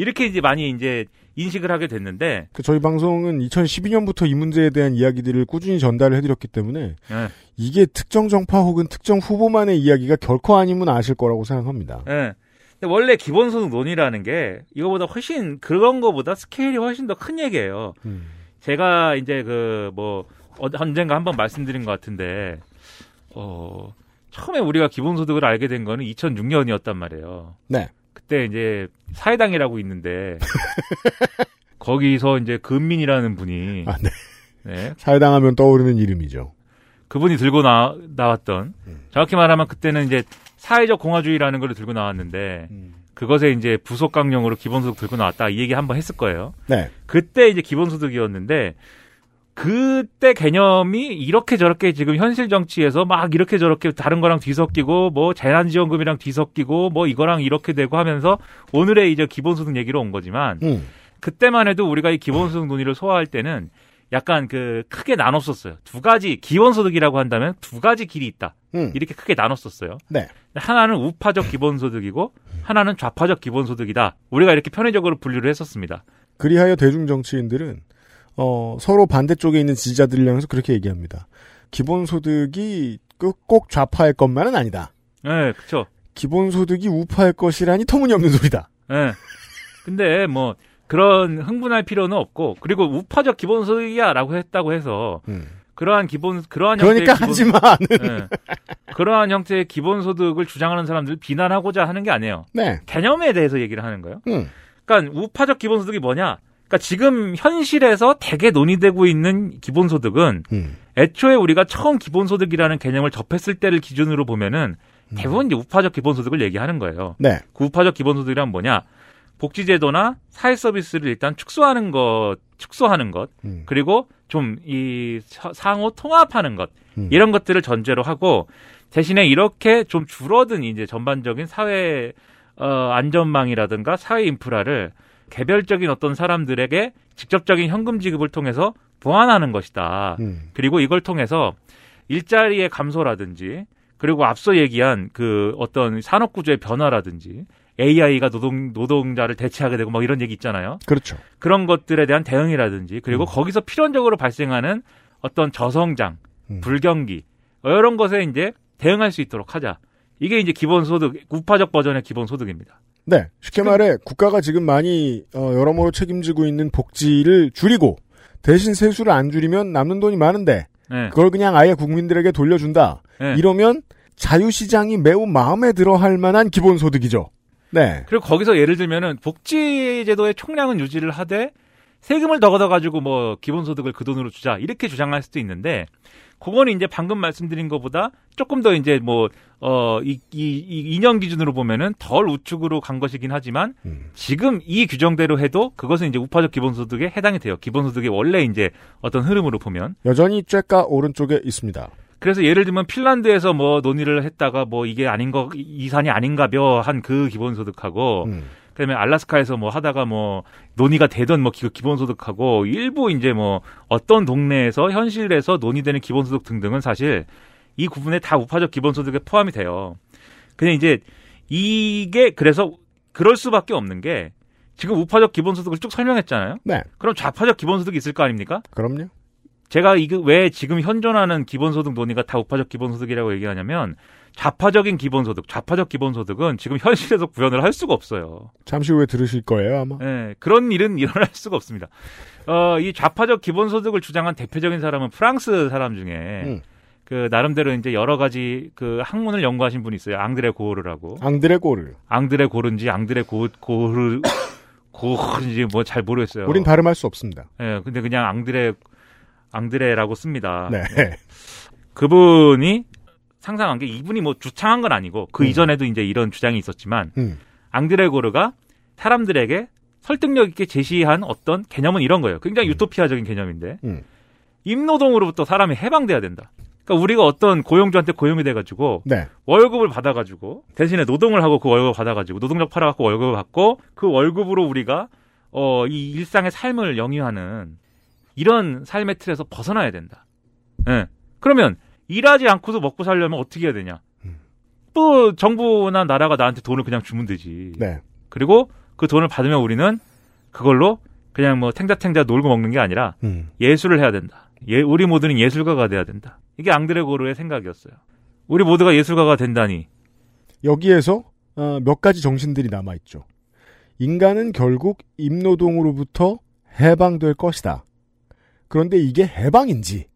이렇게 이제 많이 이제 인식을 하게 됐는데 그 저희 방송은 2012년부터 이 문제에 대한 이야기들을 꾸준히 전달을 해드렸기 때문에 예. 이게 특정 정파 혹은 특정 후보만의 이야기가 결코 아니면 아실 거라고 생각합니다. 예. 근데 원래 기본소득 논의라는 게 이거보다 훨씬 그런 거보다 스케일이 훨씬 더 큰 얘기예요. 음. 제가 이제 그 뭐 언젠가 한번 말씀드린 것 같은데 어 처음에 우리가 기본소득을 알게 된 거는 2006년이었단 말이에요. 네. 그때 이제 사회당이라고 있는데 거기서 이제 금민이라는 분이 아, 네. 네, 사회당하면 떠오르는 이름이죠. 그분이 들고 나, 나왔던 음. 정확히 말하면 그때는 이제 사회적 공화주의라는 걸 들고 나왔는데 그것에 이제 부속 강령으로 기본소득 들고 나왔다 이 얘기 한번 했을 거예요. 네. 그때 이제 기본소득이었는데 그때 개념이 이렇게 저렇게 지금 현실 정치에서 막 이렇게 저렇게 다른 거랑 뒤섞이고 뭐 재난지원금이랑 뒤섞이고 뭐 이거랑 이렇게 되고 하면서 오늘의 이제 기본소득 얘기로 온 거지만 음. 그때만 해도 우리가 이 기본소득 논의를 소화할 때는 약간 그 크게 나눴었어요. 두 가지 기본소득이라고 한다면 두 가지 길이 있다. 음. 이렇게 크게 나눴었어요. 네. 하나는 우파적 기본소득이고 하나는 좌파적 기본소득이다. 우리가 이렇게 편의적으로 분류를 했었습니다. 그리하여 대중 정치인들은 어, 서로 반대쪽에 있는 지지자들을 향해서 그렇게 얘기합니다. 기본소득이 그꼭 좌파의 것만은 아니다. 네, 그렇죠. 기본소득이 우파의 것이라니 터무니없는 소리다. 예. 근데 뭐 그런 흥분할 필요는 없고 그리고 우파적 기본소득이야라고 했다고 해서 음. 그러한 기본 그러한 그러니까 형태의 하지 기본, 마. 예. 그러한 형태의 기본소득을 주장하는 사람들을 비난하고자 하는 게 아니에요. 네. 개념에 대해서 얘기를 하는 거예요. 음. 그러니까 우파적 기본소득이 뭐냐? 그러니까 지금 현실에서 대개 논의되고 있는 기본소득은 음. 애초에 우리가 처음 기본소득이라는 개념을 접했을 때를 기준으로 보면은 대부분 이제 우파적 기본소득을 얘기하는 거예요. 네. 그 우파적 기본소득이란 뭐냐? 복지제도나 사회 서비스를 일단 축소하는 것, 축소하는 것, 음. 그리고 좀 이 상호 통합하는 것 음. 이런 것들을 전제로 하고 대신에 이렇게 좀 줄어든 이제 전반적인 사회 어, 안전망이라든가 사회 인프라를 개별적인 어떤 사람들에게 직접적인 현금 지급을 통해서 보완하는 것이다. 음. 그리고 이걸 통해서 일자리의 감소라든지 그리고 앞서 얘기한 그 어떤 산업 구조의 변화라든지 AI가 노동 노동자를 대체하게 되고 뭐 이런 얘기 있잖아요. 그렇죠. 그런 것들에 대한 대응이라든지 그리고 음. 거기서 필연적으로 발생하는 어떤 저성장, 음. 불경기 이런 것에 이제 대응할 수 있도록 하자. 이게 이제 기본소득 우파적 버전의 기본소득입니다. 네. 쉽게 말해 국가가 지금 많이 어, 여러모로 책임지고 있는 복지를 줄이고 대신 세수를 안 줄이면 남는 돈이 많은데 네. 그걸 그냥 아예 국민들에게 돌려준다. 네. 이러면 자유시장이 매우 마음에 들어 할 만한 기본소득이죠. 네. 그리고 거기서 예를 들면은 복지제도의 총량은 유지를 하되 세금을 더 걷어가지고 뭐 기본소득을 그 돈으로 주자 이렇게 주장할 수도 있는데 그거는 이제 방금 말씀드린 것보다 조금 더 이제 뭐뭐 어 이 이, 이 인연 기준으로 보면은 덜 우측으로 간 것이긴 하지만 음. 지금 이 규정대로 해도 그것은 이제 우파적 기본소득에 해당이 돼요. 기본소득의 원래 이제 어떤 흐름으로 보면 여전히 쬐까 오른쪽에 있습니다. 그래서 예를 들면 핀란드에서 뭐 논의를 했다가 뭐 이게 아닌 거 이산이 아닌가벼 한 그 기본소득하고 음. 그다음에 알라스카에서 뭐 하다가 뭐 논의가 되던 뭐 기- 기본소득하고 일부 이제 뭐 어떤 동네에서 현실에서 논의되는 기본소득 등등은 사실 이 구분에 다 우파적 기본소득에 포함이 돼요. 근데 이제 이게 그래서 그럴 수밖에 없는 게 지금 우파적 기본소득을 쭉 설명했잖아요. 네. 그럼 좌파적 기본소득이 있을 거 아닙니까? 그럼요. 제가 이게 왜 지금 현존하는 기본소득 논의가 다 우파적 기본소득이라고 얘기하냐면 좌파적인 기본소득, 좌파적 기본소득은 지금 현실에서 구현을 할 수가 없어요. 잠시 후에 들으실 거예요, 아마. 예, 그런 일은 일어날 수가 없습니다. 어, 이 좌파적 기본소득을 주장한 대표적인 사람은 프랑스 사람 중에 음. 그 나름대로 이제 여러 가지 그 학문을 연구하신 분이 있어요. 앙드레 고르라고. 앙드레 고르. 앙드레 고르인지 앙드레 고 고르 고르인지 뭐 잘 모르겠어요. 우린 발음할 수 없습니다. 예, 근데 그냥 앙드레 앙드레라고 씁니다. 네. 그분이 상상한 게 이분이 뭐 주창한 건 아니고 그 음. 이전에도 이제 이런 주장이 있었지만 음. 앙드레 고르가 사람들에게 설득력 있게 제시한 어떤 개념은 이런 거예요. 굉장히 음. 유토피아적인 개념인데 음. 임노동으로부터 사람이 해방돼야 된다. 그러니까 우리가 어떤 고용주한테 고용이 돼가지고 네. 월급을 받아가지고 대신에 노동을 하고 그 월급을 받아가지고 노동력 팔아갖고 월급을 받고 그 월급으로 우리가 어 이 일상의 삶을 영위하는 이런 삶의 틀에서 벗어나야 된다. 예. 그러면 일하지 않고도 먹고 살려면 어떻게 해야 되냐? 음. 또 정부나 나라가 나한테 돈을 그냥 주면 되지. 네. 그리고 그 돈을 받으면 우리는 그걸로 그냥 뭐 탱자탱자 놀고 먹는 게 아니라 음. 예술을 해야 된다. 예, 우리 모두는 예술가가 돼야 된다. 이게 앙드레 고르의 생각이었어요. 우리 모두가 예술가가 된다니. 여기에서 어, 몇 가지 정신들이 남아 있죠. 인간은 결국 임노동으로부터 해방될 것이다. 그런데 이게 해방인지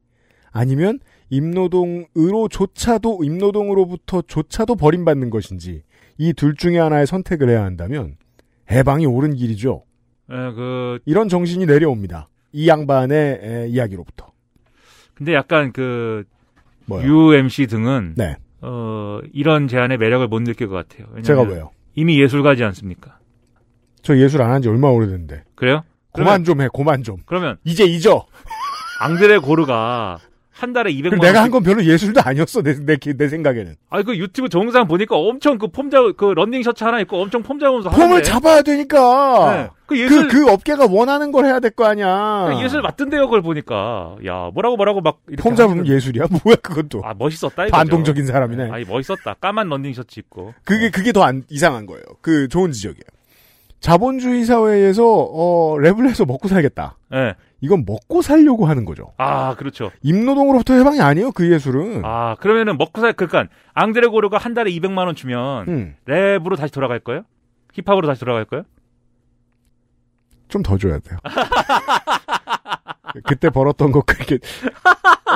아니면 임노동으로조차도 임노동으로부터조차도 버림받는 것인지 이 둘 중에 하나의 선택을 해야 한다면 해방이 옳은 길이죠. 예, 그 이런 정신이 내려옵니다. 이 양반의 에, 이야기로부터. 근데 약간 그 뭐요? UMC 등은 네. 어, 이런 제안의 매력을 못 느낄 것 같아요. 제가 왜요? 이미 예술가지 않습니까? 저 예술 안 한 지 얼마 오래됐는데. 그래요? 고만 좀 해, 고만 좀. 그러면 이제 잊어. 앙드레 고르가 한 달에 200만 그럼 원. 내가 한 건 별로 예술도 아니었어, 내, 내, 내 생각에는. 아니 그 유튜브 동영상 보니까 엄청 그폼 잡, 그 런닝 셔츠 하나 입고 엄청 폼 잡으면서 폼을 하는데. 잡아야 되니까. 네. 그 예술 그, 그 업계가 원하는 걸 해야 될 거 아니야. 그 예술 맞던데요 그걸 보니까 야 뭐라고 뭐라고 막 이렇게 폼 잡으면 하시는- 예술이야? 뭐야, 그것도. 아 멋있었다 이거죠. 반동적인 사람이네. 아니 멋있었다 까만 런닝 셔츠 입고 그게, 그게 더 안, 이상한 거예요. 그 좋은 지적이에요. 자본주의 사회에서, 어, 랩을 해서 먹고 살겠다. 예. 이건 먹고 살려고 하는 거죠. 아 그렇죠 임노동으로부터 해방이 아니에요, 그 예술은. 아 그러면은 먹고 살 그러니까 앙드레 고르가 한 달에 200만 원 주면 음, 랩으로 다시 돌아갈 거예요? 힙합으로 다시 돌아갈 거예요? 좀 더 줘야 돼요. 그때 벌었던 거 그렇게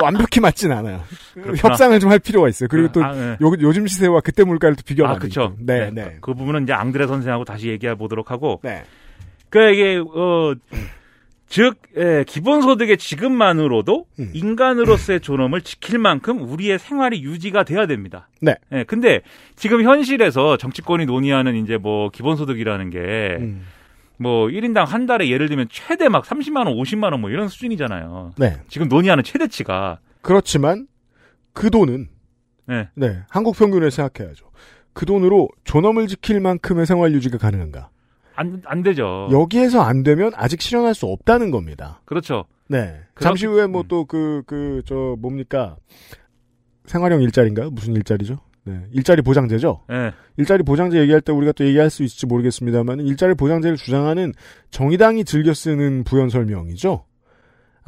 완벽히 맞진 않아요. 그렇구나. 협상을 좀 할 필요가 있어요. 그리고 또 아, 예. 요, 요즘 시세와 그때 물가를 또 비교하면 아, 안 그쵸. 되니까. 네, 네. 그 부분은 이제 앙드레 선생하고 다시 얘기해 보도록 하고. 네. 그 이게 어 즉, 예, 기본소득의 지급만으로도 음. 인간으로서의 존엄을 지킬 만큼 우리의 생활이 유지가 돼야 됩니다. 네. 예, 근데 지금 현실에서 정치권이 논의하는 이제 뭐 기본소득이라는 게 음, 뭐 1인당 한 달에 예를 들면 최대 막 30만 원, 50만 원 뭐 이런 수준이잖아요. 네. 지금 논의하는 최대치가. 그렇지만 그 돈은 네. 네, 한국 평균을 생각해야죠. 그 돈으로 존엄을 지킬 만큼의 생활 유지가 가능한가? 안, 안 되죠. 여기에서 안 되면 아직 실현할 수 없다는 겁니다. 그렇죠. 네. 그 잠시 상- 후에 뭐 음. 또 그, 그, 저, 뭡니까? 생활형 일자리인가요? 무슨 일자리죠? 네. 일자리 보장제죠? 예. 일자리 보장제 얘기할 때 우리가 또 얘기할 수 있을지 모르겠습니다만 일자리 보장제를 주장하는 정의당이 즐겨 쓰는 부연 설명이죠.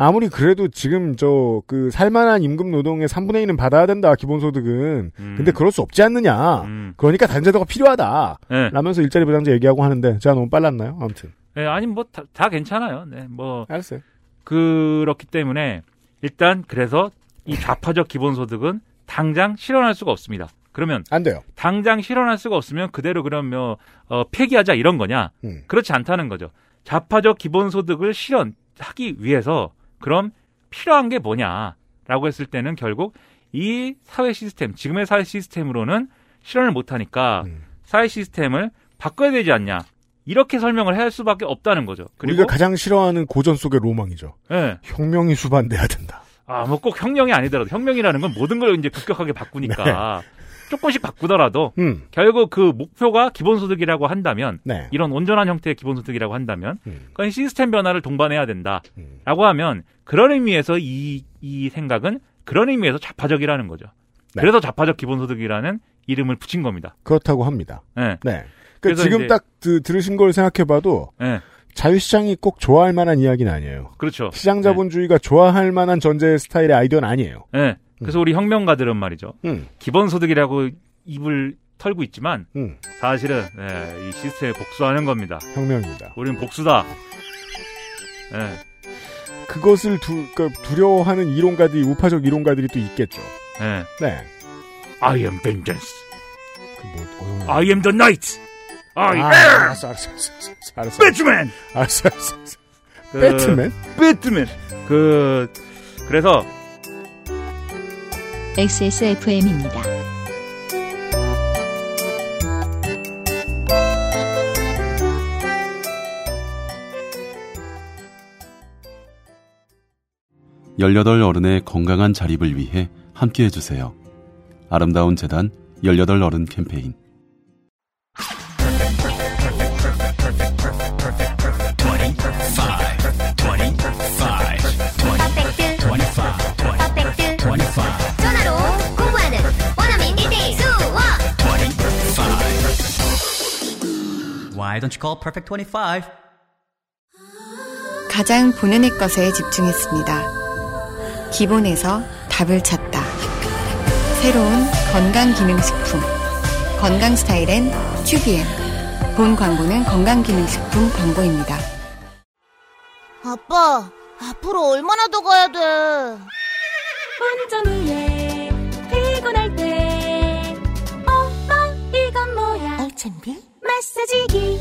아무리 그래도 지금 저 그 살만한 임금 노동의 3분의 1은 받아야 된다 기본소득은 음. 근데 그럴 수 없지 않느냐 음. 그러니까 단제도가 필요하다 예. 라면서 일자리 보장제 얘기하고 하는데 제가 너무 빨랐나요 아무튼 예, 아니 뭐다 괜찮아요. 네. 뭐 알았어요 그렇기 때문에 일단 그래서 이 좌파적 기본소득은 당장 실현할 수가 없습니다. 그러면 안 돼요 당장 실현할 수가 없으면 그대로 그러면 뭐, 어, 폐기하자 이런 거냐? 음. 그렇지 않다는 거죠. 좌파적 기본소득을 실현하기 위해서 그럼 필요한 게 뭐냐라고 했을 때는 결국 이 사회 시스템 지금의 사회 시스템으로는 실현을 못하니까 음. 사회 시스템을 바꿔야 되지 않냐 이렇게 설명을 할 수밖에 없다는 거죠. 그리고 우리가 가장 싫어하는 고전 속의 로망이죠 예. 혁명이 수반돼야 된다 아, 뭐 꼭 혁명이 아니더라도 혁명이라는 건 모든 걸 이제 급격하게 바꾸니까 조금씩 바꾸더라도 음. 결국 그 목표가 기본소득이라고 한다면 네 이런 온전한 형태의 기본소득이라고 한다면 음. 그건 시스템 변화를 동반해야 된다라고 음. 하면 그런 의미에서 이, 이 생각은 그런 의미에서 좌파적이라는 거죠. 네. 그래서 좌파적 기본소득이라는 이름을 붙인 겁니다. 그렇다고 합니다 예, 네 그러니까 지금 이제- 딱 드- 들으신 걸 생각해봐도 예, 자유시장이 꼭 좋아할 만한 이야기는 아니에요 그렇죠. 시장 자본주의가 좋아할 만한 전제 스타일의 아이디어는 아니에요. 예, 그래서 우리 혁명가들은 말이죠. 음, 기본소득이라고 입을 털고 있지만 음, 사실은 예, 이 시스템에 복수하는 겁니다. 혁명입니다. 우리는 복수다. 예, 그것을 두, 그러니까 두려워하는 이론가들이, 우파적 이론가들이 또 있겠죠. 예. 네. I am vengeance. 그 뭐, 어, I am the knight. I 아, am 알았어, 알았어, 알았어, 알았어, 알았어. Batman. 알았어, 알았어, 알았어. 그, 배트맨? 배트맨. 그 그래서 XSFM입니다. 열여덟 어른의 건강한 자립을 위해 함께 해주세요. 아름다운 재단 열여덟 어른 캠페인 Why don't you call Perfect 25? 가장 본연의 것에 집중했습니다. 기본에서 답을 찾다. 새로운 건강기능식품. 건강 스타일엔 튜비엔. 본 광고는 건강기능식품 광고입니다. 아빠, 앞으로 얼마나 더 가야 돼? 운전 후에 피곤할 때 엄마 이건 뭐야 알찬비? 마사지기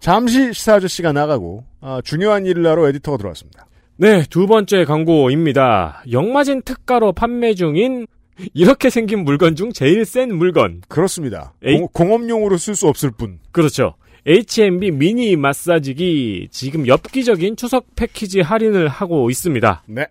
잠시 시사 아저씨가 나가고 아, 중요한 일을 하러 에디터가 들어왔습니다. 네, 두 번째 광고입니다. 역마진 특가로 판매 중인 이렇게 생긴 물건 중 제일 센 물건. 그렇습니다. 에이. 공, 공업용으로 쓸 수 없을 뿐. 그렇죠. H&B 미니 마사지기 지금 엽기적인 추석 패키지 할인을 하고 있습니다. 네.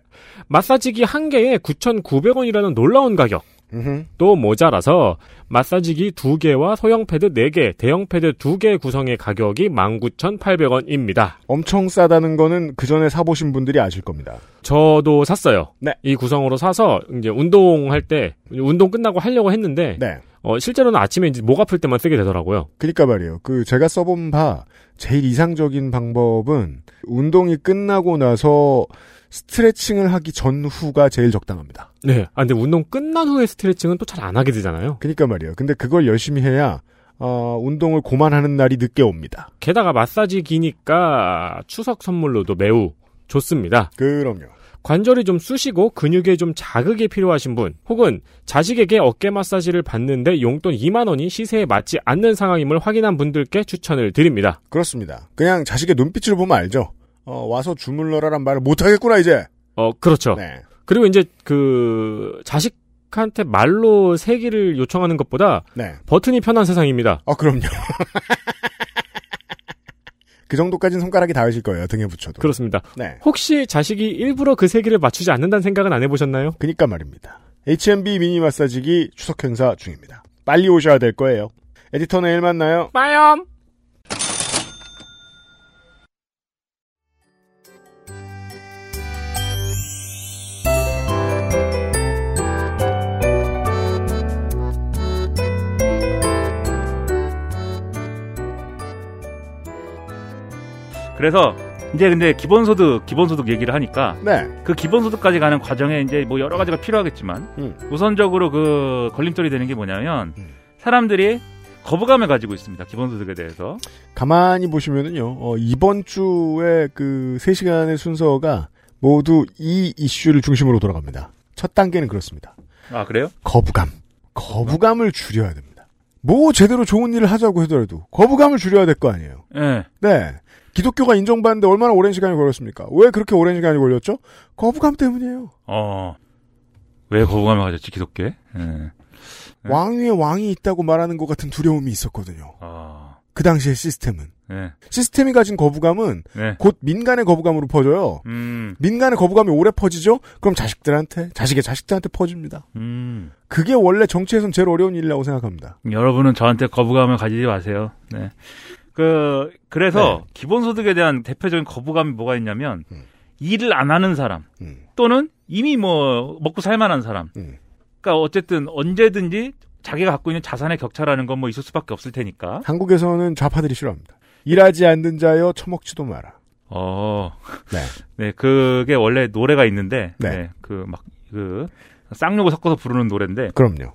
마사지기 한 개에 9,900원이라는 놀라운 가격. 음흠. 또 모자라서 마사지기 2개와 소형 패드 4개, 대형 패드 2개 구성의 가격이 19,800원입니다. 엄청 싸다는 거는 그 전에 사보신 분들이 아실 겁니다. 저도 샀어요. 네. 이 구성으로 사서 이제 운동할 때 운동 끝나고 하려고 했는데 네. 어, 실제로는 아침에 이제 목 아플 때만 쓰게 되더라고요. 그니까 말이에요. 그 제가 써본 바 제일 이상적인 방법은 운동이 끝나고 나서 스트레칭을 하기 전후가 제일 적당합니다. 네. 아 근데 운동 끝난 후에 스트레칭은 또 잘 안 하게 되잖아요. 그니까 말이에요. 근데 그걸 열심히 해야 어, 운동을 고만하는 날이 늦게 옵니다. 게다가 마사지 기니까 추석 선물로도 매우 좋습니다. 그럼요. 관절이 좀 쑤시고 근육에 좀 자극이 필요하신 분, 혹은 자식에게 어깨 마사지를 받는데 용돈 2만 원이 시세에 맞지 않는 상황임을 확인한 분들께 추천을 드립니다. 그렇습니다. 그냥 자식의 눈빛을 보면 알죠. 어, 와서 주물러라란 말을 못하겠구나 이제. 어, 그렇죠. 네. 그리고 이제 그 자식한테 말로 세기를 요청하는 것보다 네. 버튼이 편한 세상입니다. 어, 그럼요. 그 정도까지는 손가락이 닿으실 거예요. 등에 붙여도. 그렇습니다. 네. 혹시 자식이 일부러 그 세기를 맞추지 않는다는 생각은 안 해보셨나요? 그니까 말입니다. H&B 미니 마사지기 추석 행사 중입니다. 빨리 오셔야 될 거예요. 에디터 내일 만나요. 빠염! 그래서 이제 근데 기본소득 기본소득 얘기를 하니까 네. 그 기본소득까지 가는 과정에 이제 뭐 여러 가지가 필요하겠지만 음. 우선적으로 그 걸림돌이 되는 게 뭐냐면 사람들이 거부감을 가지고 있습니다. 기본소득에 대해서. 가만히 보시면은요, 어, 이번 주에 그 3시간의 순서가 모두 이 이슈를 중심으로 돌아갑니다. 첫 단계는 그렇습니다. 아 그래요? 거부감. 거부감을 줄여야 됩니다. 뭐 제대로 좋은 일을 하자고 하더라도 거부감을 줄여야 될 거 아니에요. 예. 네. 기독교가 인정받는데 얼마나 오랜 시간이 걸렸습니까? 왜 그렇게 오랜 시간이 걸렸죠? 거부감 때문이에요. 어. 왜 거부감을 가졌지 기독교에? 예. 왕 위에 왕이 있다고 말하는 것 같은 두려움이 있었거든요. 아. 그 당시의 시스템은. 네. 시스템이 가진 거부감은 네. 곧 민간의 거부감으로 퍼져요. 음. 민간의 거부감이 오래 퍼지죠? 그럼 자식들한테, 자식의 자식들한테 퍼집니다. 음. 그게 원래 정치에선 제일 어려운 일이라고 생각합니다. 여러분은 저한테 거부감을 가지지 마세요. 네. 그 그래서 네. 기본소득에 대한 대표적인 거부감이 뭐가 있냐면 음. 일을 안 하는 사람 또는 이미 뭐 먹고 살만한 사람. 음. 그러니까 어쨌든 언제든지 자기가 갖고 있는 자산의 격차라는 건 뭐 있을 수밖에 없을 테니까. 한국에서는 좌파들이 싫어합니다. 일하지 않는 자여 처먹지도 마라. 어. 네. 네, 그게 원래 노래가 있는데 네. 네. 그막그 쌍욕을 섞어서 부르는 노래인데 그럼요.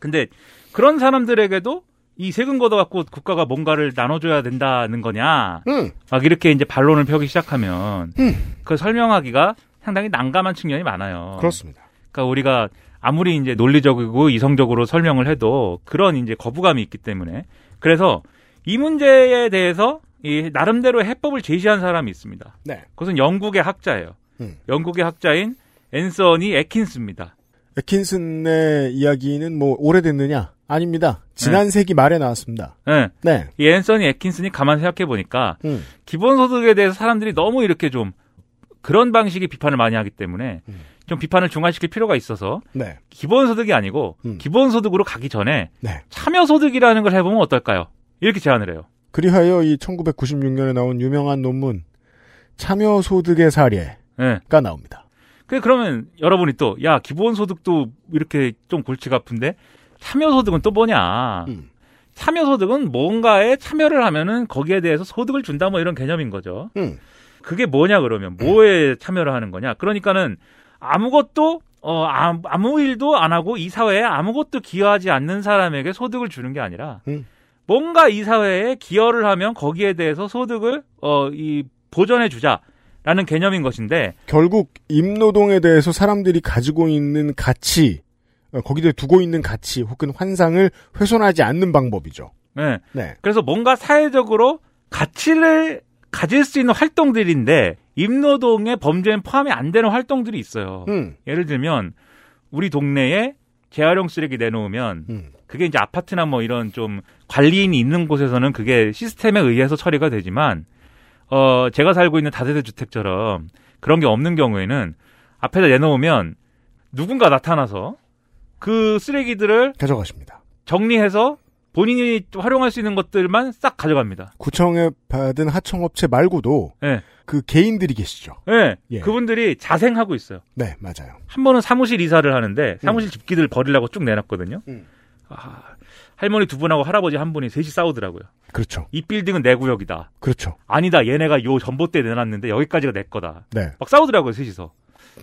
근데 그런 사람들에게도 이 세금 걷어 갖고 국가가 뭔가를 나눠줘야 된다는 거냐. 음. 막 이렇게 이제 반론을 펴기 시작하면 음. 그 설명하기가 상당히 난감한 측면이 많아요. 그렇습니다. 그러니까 우리가 아무리 이제 논리적이고 이성적으로 설명을 해도 그런 이제 거부감이 있기 때문에 그래서 이 문제에 대해서 이 나름대로 해법을 제시한 사람이 있습니다. 네. 그것은 영국의 학자예요. 음. 영국의 학자인 앤서니 에킨스입니다. 에킨슨의 이야기는 뭐 오래됐느냐? 아닙니다. 지난 세기 말에 나왔습니다. 네. 네. 이 앤서니 에킨슨이 가만 생각해 보니까 음. 기본소득에 대해서 사람들이 너무 이렇게 좀 그런 방식의 비판을 많이 하기 때문에 음. 좀 비판을 중화시킬 필요가 있어서 네. 기본소득이 아니고 음. 기본소득으로 가기 전에 네. 참여소득이라는 걸 해보면 어떨까요? 이렇게 제안을 해요. 그리하여 이 1996년에 나온 유명한 논문 참여소득의 사례가 네. 나옵니다. 그 그러면 여러분이 또 야 기본소득도 이렇게 좀 골치가 아픈데 참여소득은 또 뭐냐. 음. 참여소득은 뭔가에 참여를 하면은 거기에 대해서 소득을 준다 뭐 이런 개념인 거죠. 음. 그게 뭐냐 그러면 뭐에 참여를 하는 거냐. 그러니까는 아무것도 어 아- 아무 일도 안 하고 이 사회에 아무것도 기여하지 않는 사람에게 소득을 주는 게 아니라 음. 뭔가 이 사회에 기여를 하면 거기에 대해서 소득을 어 이 보전해 주자 라는 개념인 것인데 결국 임노동에 대해서 사람들이 가지고 있는 가치, 어, 거기에 두고 있는 가치 혹은 환상을 훼손하지 않는 방법이죠. 네. 네. 그래서 뭔가 사회적으로 가치를 가질 수 있는 활동들인데 임노동의 범죄에 포함이 안 되는 활동들이 있어요. 음. 예를 들면 우리 동네에 재활용 쓰레기 내놓으면 음. 그게 이제 아파트나 뭐 이런 좀 관리인이 있는 곳에서는 그게 시스템에 의해서 처리가 되지만 어 제가 살고 있는 다세대 주택처럼 그런 게 없는 경우에는 앞에다 내놓으면 누군가 나타나서 그 쓰레기들을 가져가십니다. 정리해서 본인이 활용할 수 있는 것들만 싹 가져갑니다. 구청에 받은 하청업체 말고도 예. 그 개인들이 계시죠. 예. 예. 그분들이 자생하고 있어요. 네, 맞아요. 한 번은 사무실 이사를 하는데 사무실 집기들 버리려고 쭉 내놨거든요. 음. 아, 할머니 두 분하고 할아버지 한 분이 셋이 싸우더라고요. 그렇죠. 이 빌딩은 내 구역이다. 그렇죠. 아니다. 얘네가 요 전봇대 내놨는데 여기까지가 내 거다. 네. 막 싸우더라고요, 셋이서.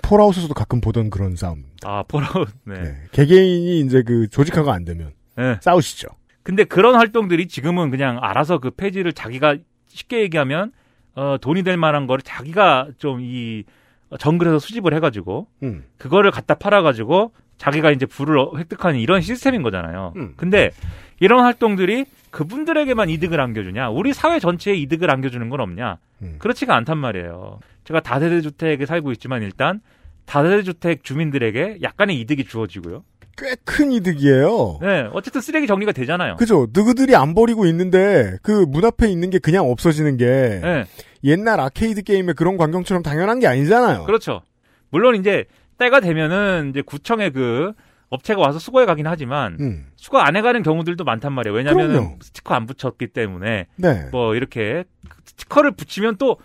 폴아웃에서도 가끔 보던 그런 싸움. 아, 폴아웃. 네. 네. 개개인이 이제 그 조직화가 안 되면 네. 싸우시죠. 근데 그런 활동들이 지금은 그냥 알아서 그 폐지를 자기가 쉽게 얘기하면 어, 돈이 될 만한 거를 자기가 좀 이 정글에서 수집을 해가지고 음. 그거를 갖다 팔아가지고 자기가 이제 부를 어- 획득하는 이런 시스템인 거잖아요. 음. 근데 이런 활동들이 그분들에게만 이득을 안겨주냐? 우리 사회 전체에 이득을 안겨주는 건 없냐? 음. 그렇지가 않단 말이에요. 제가 다세대 주택에 살고 있지만 일단 다세대 주택 주민들에게 약간의 이득이 주어지고요. 꽤 큰 이득이에요. 네, 어쨌든 쓰레기 정리가 되잖아요. 그죠. 누구들이 안 버리고 있는데 그 문 앞에 있는 게 그냥 없어지는 게 네, 옛날 아케이드 게임의 그런 광경처럼 당연한 게 아니잖아요. 그렇죠. 물론 이제 때가 되면은 이제 구청의 그 업체가 와서 수거해 가긴 하지만 음. 수거 안 해가는 경우들도 많단 말이에요. 왜냐하면. 스티커 안 붙였기 때문에 네. 뭐 이렇게 스티커를 붙이면 또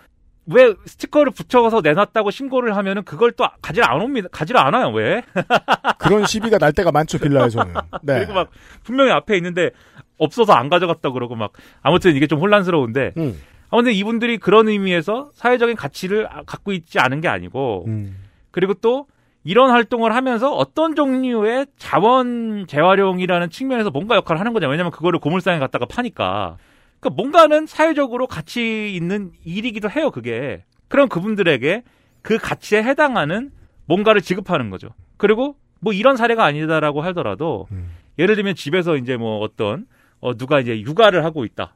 왜 스티커를 붙여서 내놨다고 신고를 하면은 그걸 또 가지를 안 옵니다. 가지를 안 와요. 왜? 그런 시비가 날 때가 많죠 빌라에서는. 네. 그리고 막 분명히 앞에 있는데 없어서 안 가져갔다 그러고 막 아무튼 이게 좀 혼란스러운데 음. 아 근데 이분들이 그런 의미에서 사회적인 가치를 아- 갖고 있지 않은 게 아니고 음. 그리고 또 이런 활동을 하면서 어떤 종류의 자원 재활용이라는 측면에서 뭔가 역할을 하는 거냐. 왜냐면 그거를 고물상에 갖다가 파니까. 그러니까 뭔가는 사회적으로 가치 있는 일이기도 해요, 그게. 그럼 그분들에게 그 가치에 해당하는 뭔가를 지급하는 거죠. 그리고 뭐 이런 사례가 아니다라고 하더라도 음. 예를 들면 집에서 이제 뭐 어떤 어 누가 이제 육아를 하고 있다.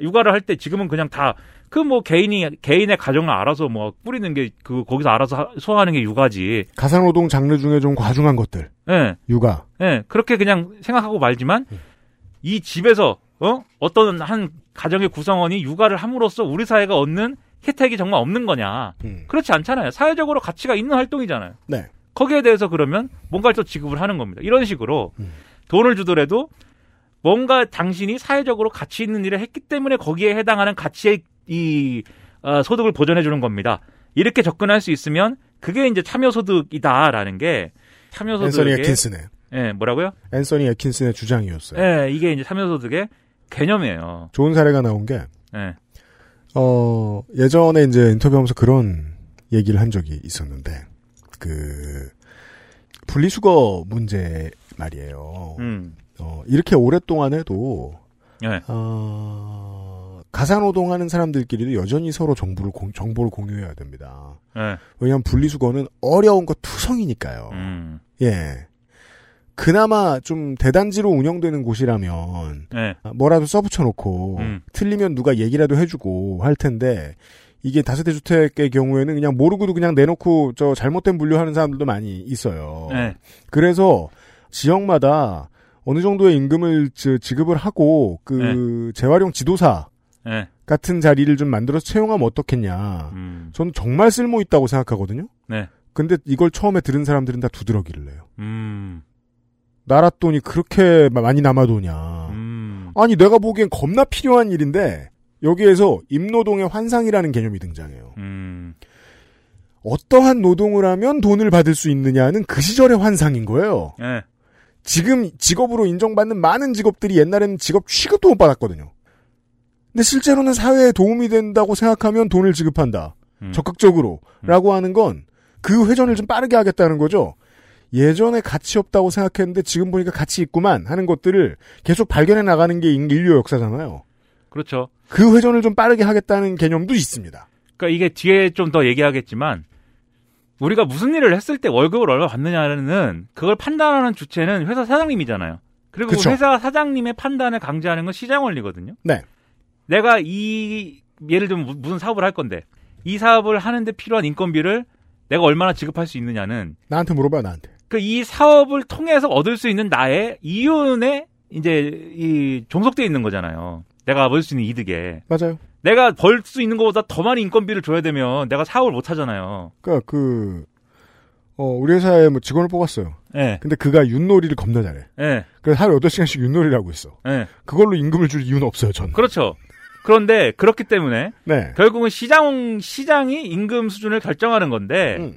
육아를 할 때 지금은 그냥 다 그 뭐 개인이 개인의 가정을 알아서 뭐 뿌리는 게 그 거기서 알아서 하- 소화하는 게 육아지. 가사노동 장르 중에 좀 과중한 것들. 예. 육아. 예. 그렇게 그냥 생각하고 말지만 이 집에서 어? 어떤 한 가정의 구성원이 육아를 함으로써 우리 사회가 얻는 혜택이 정말 없는 거냐? 음. 그렇지 않잖아요. 사회적으로 가치가 있는 활동이잖아요. 네. 거기에 대해서 그러면 뭔가를 또 지급을 하는 겁니다. 이런 식으로 음. 돈을 주더라도 뭔가 당신이 사회적으로 가치 있는 일을 했기 때문에 거기에 해당하는 가치의 이 어, 소득을 보전해 주는 겁니다. 이렇게 접근할 수 있으면 그게 이제 참여 소득이다라는 게 참여 앤서니 소득의 에킨슨의 예, 뭐라고요? 앤서니 에킨슨의 주장이었어요. 예, 이게 이제 참여 소득의 개념이에요. 좋은 사례가 나온 게 예. 어, 예전에 이제 인터뷰하면서 그런 얘기를 한 적이 있었는데, 그, 분리수거 문제 말이에요. 음. 어, 이렇게 오랫동안 해도, 예. 어, 가사노동하는 사람들끼리도 여전히 서로 정보를, 공, 정보를 공유해야 됩니다. 예. 왜냐하면 분리수거는 어려운 거 투성이니까요. 음. 예. 그나마 좀 대단지로 운영되는 곳이라면, 예. 뭐라도 써붙여놓고 음. 틀리면 누가 얘기라도 해주고 할 텐데 이게 다세대 주택의 경우에는 그냥 모르고도 그냥 내놓고 저 잘못된 분류하는 사람들도 많이 있어요. 예. 그래서 지역마다 어느 정도의 임금을 지- 지급을 하고 그 재활용 지도사 예. 같은 자리를 좀 만들어서 채용하면 어떻겠냐. 음. 저는 정말 쓸모 있다고 생각하거든요. 네. 근데 이걸 처음에 들은 사람들은 다 두드러기를 내요. 음. 나라 돈이 그렇게 많이 남아도냐. 음. 아니 내가 보기엔 겁나 필요한 일인데 여기에서 임노동의 환상이라는 개념이 등장해요. 음. 어떠한 노동을 하면 돈을 받을 수 있느냐는 그 시절의 환상인 거예요. 예. 지금 직업으로 인정받는 많은 직업들이 옛날에는 직업 취급도 못 받았거든요. 근데 실제로는 사회에 도움이 된다고 생각하면 돈을 지급한다. 음. 적극적으로. 라고 하는 건 그 회전을 좀 빠르게 하겠다는 거죠. 예전에 가치 없다고 생각했는데 지금 보니까 가치 있구만 하는 것들을 계속 발견해 나가는 게 인- 인류 역사잖아요. 그렇죠. 그 회전을 좀 빠르게 하겠다는 개념도 있습니다. 그러니까 이게 뒤에 좀 더 얘기하겠지만 우리가 무슨 일을 했을 때 월급을 얼마 받느냐는 그걸 판단하는 주체는 회사 사장님이잖아요. 그리고 그쵸. 회사 사장님의 판단을 강제하는 건 시장 원리거든요. 네. 내가 이 예를 들면 무- 무슨 사업을 할 건데 이 사업을 하는데 필요한 인건비를 내가 얼마나 지급할 수 있느냐는 나한테 물어봐요, 나한테. 그 이 사업을 통해서 얻을 수 있는 나의 이윤에 이제 이 종속돼 있는 거잖아요. 내가 벌 수 있는 이득에. 맞아요. 내가 벌 수 있는 것보다 더 많은 인건비를 줘야 되면 내가 사업을 못 하잖아요. 그니까 그, 어, 우리 회사에 뭐 직원을 뽑았어요. 예. 근데 그가 윷놀이를 겁나 잘해. 예. 그래서 하루 8시간씩 윷놀이를 하고 있어. 예. 그걸로 임금을 줄 이유는 없어요, 전. 그렇죠. 그런데 그렇기 때문에 네. 결국은 시장 시장이 임금 수준을 결정하는 건데 음.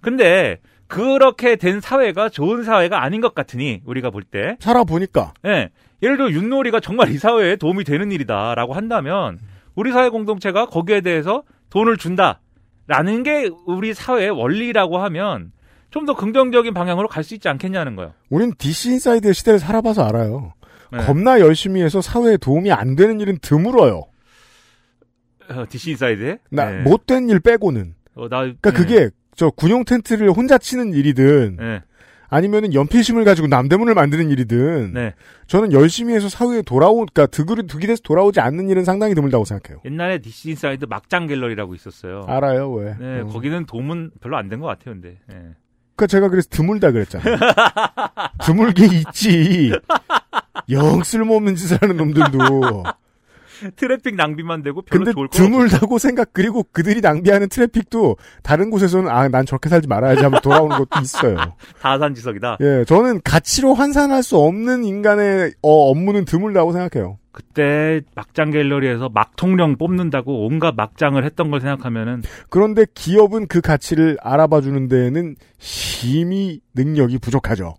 근데 그렇게 된 사회가 좋은 사회가 아닌 것 같으니 우리가 볼 때 살아보니까. 예. 예를 들어 윷놀이가 정말 이 사회에 도움이 되는 일이다라고 한다면 우리 사회 공동체가 거기에 대해서 돈을 준다라는 게 우리 사회의 원리라고 하면 좀 더 긍정적인 방향으로 갈 수 있지 않겠냐는 거예요. 우린 DC 인사이드의 시대를 살아봐서 알아요. 네. 겁나 열심히 해서 사회에 도움이 안 되는 일은 드물어요. 어, DC 인사이드에 나, 네. 못된 일 빼고는. 어, 나 그러니까 그게, 저, 군용 텐트를 혼자 치는 일이든, 네. 아니면은 연필심을 가지고 남대문을 만드는 일이든, 네. 저는 열심히 해서 사회에 돌아오, 그니까 득을, 득이 돼서 돌아오지 않는 일은 상당히 드물다고 생각해요. 옛날에 DC 인사이드 막장 갤러리라고 있었어요. 알아요, 왜. 네, 어. 거기는 도움은 별로 안 된 것 같아요, 근데. 네. 그니까 제가 그래서 드물다 그랬잖아요. 드물게 있지. 영 쓸모없는 짓을 하는 놈들도. 트래픽 낭비만 되고 별로 근데 좋을 거 드물다고 생각, 그리고 그들이 낭비하는 트래픽도 다른 곳에서는, 아, 난 저렇게 살지 말아야지 하면 돌아오는 것도 있어요. 타산지석이다. 예, 저는 가치로 환산할 수 없는 인간의 어, 업무는 드물다고 생각해요. 그때 막장 갤러리에서 막통령 뽑는다고 온갖 막장을 했던 걸 생각하면은 그런데 기업은 그 가치를 알아봐 주는 데에는 심히 능력이 부족하죠.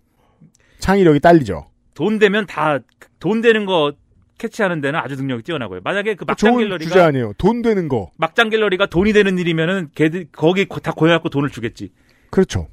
창의력이 딸리죠. 돈 되면 다 돈 되는 거 캐치하는 데는 아주 능력이 뛰어나고요. 만약에 그 막장 좋은 갤러리가 주제 아니에요. 돈 되는 거. 막장 갤러리가 돈이 되는 일이면은 걔들 거기 고- 다 고여갖고 돈을 주겠지. 그렇죠.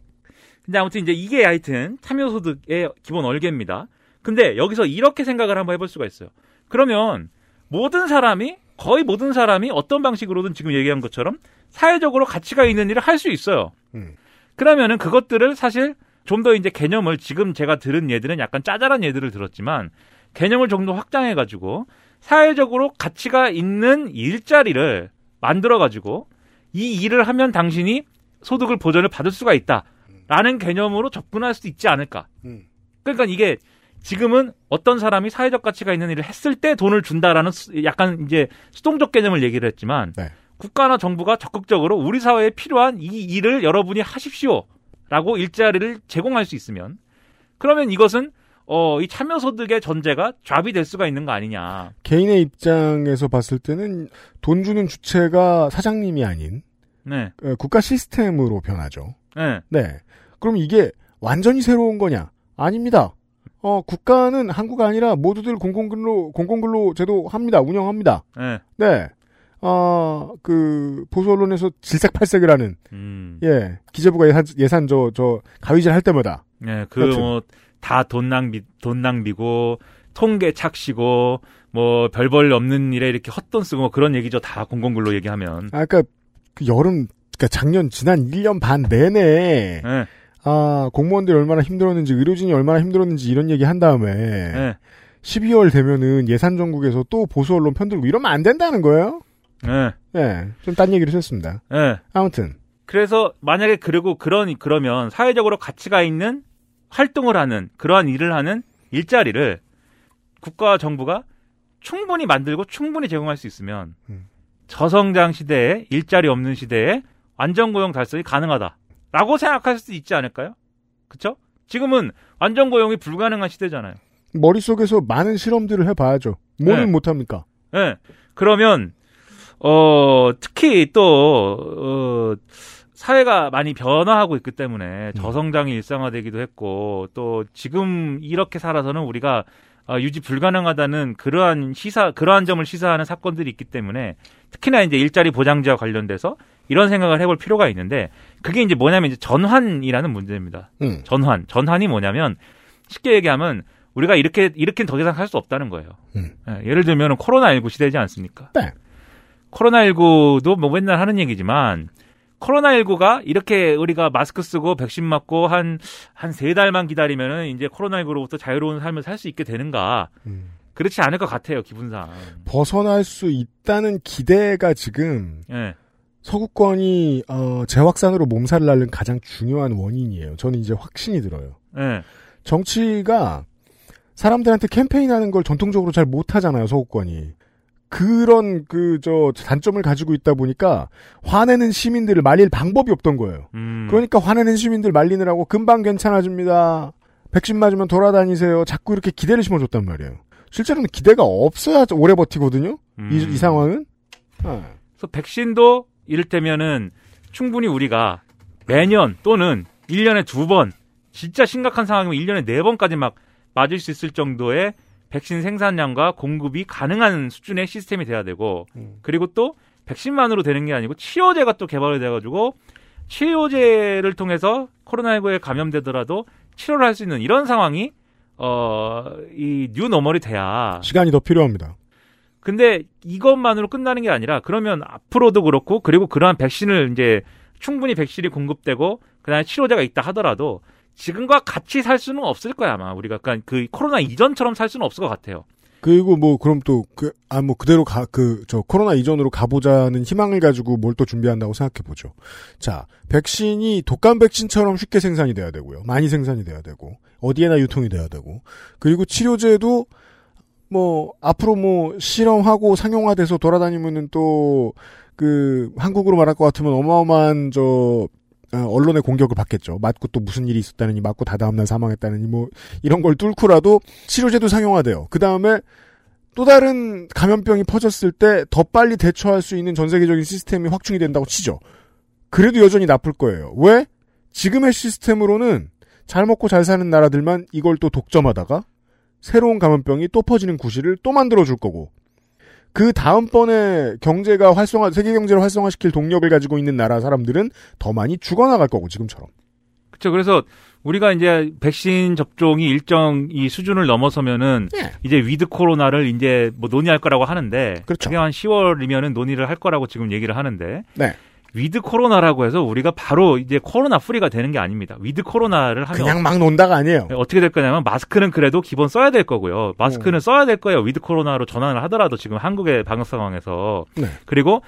근데 아무튼 이제 이게 하여튼 참여소득의 기본 얼개입니다. 근데 여기서 이렇게 생각을 한번 해볼 수가 있어요. 그러면 모든 사람이 거의 모든 사람이 어떤 방식으로든 지금 얘기한 것처럼 사회적으로 가치가 있는 일을 할 수 있어요. 음. 그러면은 그것들을 사실 좀 더 이제 개념을 지금 제가 들은 예들은 약간 짜잘한 예들을 들었지만 개념을 좀 더 확장해 가지고 사회적으로 가치가 있는 일자리를 만들어 가지고 이 일을 하면 당신이 소득을 보전을 받을 수가 있다라는 개념으로 접근할 수 있지 않을까. 음. 그러니까 이게 지금은 어떤 사람이 사회적 가치가 있는 일을 했을 때 돈을 준다라는 수- 약간 이제 수동적 개념을 얘기를 했지만 네. 국가나 정부가 적극적으로 우리 사회에 필요한 이 일을 여러분이 하십시오 라고 일자리를 제공할 수 있으면 그러면 이것은 어, 이 참여소득의 전제가 잡이 될 수가 있는 거 아니냐. 개인의 입장에서 봤을 때는 돈 주는 주체가 사장님이 아닌 네. 어, 국가 시스템으로 변하죠. 네. 네. 그럼 이게 완전히 새로운 거냐? 아닙니다. 어, 국가는 한국 아니라 모두들 공공근로, 공공근로 제도 합니다. 운영합니다. 네. 네. 어, 그, 보수 언론에서 질색팔색을 하는, 음. 예, 기재부가 예산, 예산 저, 저, 가위질 할 때마다. 네, 그, 여튼. 뭐, 다 돈 낭비, 돈 낭비고, 통계 착시고, 뭐, 별볼 없는 일에 이렇게 헛돈 쓰고, 뭐 그런 얘기죠. 다 공공근로 얘기하면. 아까, 그러니까 그 여름, 그니까 작년, 지난 1년 반 내내, 네. 아, 공무원들이 얼마나 힘들었는지, 의료진이 얼마나 힘들었는지 이런 얘기 한 다음에, 네. 12월 되면은 예산 전국에서 또 보수 언론 편들고 이러면 안 된다는 거예요? 네. 예, 좀딴 얘기를 했습니다. 네. 아무튼, 그래서 만약에 그리고 그런 그러면 사회적으로 가치가 있는 활동을 하는 그러한 일을 하는 일자리를 국가와 정부가 충분히 만들고 충분히 제공할 수 있으면 음. 저성장 시대에 일자리 없는 시대에 안정고용 달성이 가능하다라고 생각할 수 있지 않을까요? 그렇죠? 지금은 안정고용이 불가능한 시대잖아요. 머릿속에서 많은 실험들을 해봐야죠. 뭐는 네. 못합니까? 예. 그러면 어 특히 또 어, 사회가 많이 변화하고 있기 때문에 저성장이 일상화되기도 했고 또 지금 이렇게 살아서는 우리가 어, 유지 불가능하다는 그러한 시사 그러한 점을 시사하는 사건들이 있기 때문에 특히나 이제 일자리 보장제와 관련돼서 이런 생각을 해볼 필요가 있는데 그게 이제 뭐냐면 이제 전환이라는 문제입니다. 음. 전환 전환이 뭐냐면 쉽게 얘기하면 우리가 이렇게 이렇게는 더 이상 할 수 없다는 거예요. 음. 예, 예를 들면 코로나 19 시대지 않습니까? 네. 코로나 19도 뭐 맨날 하는 얘기지만 코로나19가 이렇게 우리가 마스크 쓰고 백신 맞고 한, 한 세 달만 기다리면은 이제 코로나19로부터 자유로운 삶을 살 수 있게 되는가. 음. 그렇지 않을 것 같아요, 기분상. 벗어날 수 있다는 기대가 지금 예. 서구권이 어, 재확산으로 몸살을 앓는 가장 중요한 원인이에요. 저는 이제 확신이 들어요. 예. 정치가 사람들한테 캠페인하는 걸 전통적으로 잘 못하잖아요. 서구권이. 그런 그 저 단점을 가지고 있다 보니까 화내는 시민들을 말릴 방법이 없던 거예요. 음. 그러니까 화내는 시민들 말리느라고 금방 괜찮아집니다. 백신 맞으면 돌아다니세요. 자꾸 이렇게 기대를 심어줬단 말이에요. 실제로는 기대가 없어야 오래 버티거든요. 음. 이, 이 상황은. 아. 그래서 백신도 이를테면은 충분히 우리가 매년 또는 1년에 두 번, 진짜 심각한 상황이면 1년에 네 번까지 막 맞을 수 있을 정도의 백신 생산량과 공급이 가능한 수준의 시스템이 돼야 되고, 그리고 또 백신만으로 되는 게 아니고 치료제가 또 개발이 돼가지고 치료제를 통해서 코로나19에 감염되더라도 치료를 할 수 있는 이런 상황이 어, 이 뉴노멀이 돼야 시간이 더 필요합니다. 근데 이것만으로 끝나는 게 아니라 그러면 앞으로도 그렇고 그리고 그러한 백신을 이제 충분히 백신이 공급되고 그다음에 치료제가 있다 하더라도 지금과 같이 살 수는 없을 거야 아마 우리가 그러니까 그 코로나 이전처럼 살 수는 없을 것 같아요. 그리고 뭐 그럼 또그아뭐 그대로 가 그 저 코로나 이전으로 가보자는 희망을 가지고 뭘 또 준비한다고 생각해 보죠. 자 백신이 독감 백신처럼 쉽게 생산이 돼야 되고요. 많이 생산이 돼야 되고 어디에나 유통이 돼야 되고 그리고 치료제도 뭐 앞으로 뭐 실험하고 상용화돼서 돌아다니면은 또 그 한국으로 말할 것 같으면 어마어마한 저 어, 언론의 공격을 받겠죠. 맞고 또 무슨 일이 있었다느니 맞고 다 다음날 사망했다느니 뭐 이런 걸 뚫고라도 치료제도 상용화돼요. 그 다음에 또 다른 감염병이 퍼졌을 때 더 빨리 대처할 수 있는 전 세계적인 시스템이 확충이 된다고 치죠. 그래도 여전히 나쁠 거예요. 왜? 지금의 시스템으로는 잘 먹고 잘 사는 나라들만 이걸 또 독점하다가 새로운 감염병이 또 퍼지는 구실을 또 만들어 줄 거고 그 다음번에 경제가 활성화 세계 경제를 활성화시킬 동력을 가지고 있는 나라 사람들은 더 많이 죽어나갈 거고 지금처럼. 그렇죠. 그래서 우리가 이제 백신 접종이 일정 이 수준을 넘어서면은 예. 이제 위드 코로나를 이제 뭐 논의할 거라고 하는데 그렇죠. 그게 한 10월이면은 논의를 할 거라고 지금 얘기를 하는데 네. 위드 코로나라고 해서 우리가 바로 이제 코로나 free가 되는 게 아닙니다. 위드 코로나를 하면 그냥 막 논다가 아니에요. 네, 어떻게 될 거냐면 마스크는 그래도 기본 써야 될 거고요. 마스크는 써야 될 거예요. 위드 코로나로 전환을 하더라도 지금 한국의 방역 상황에서 네. 그리고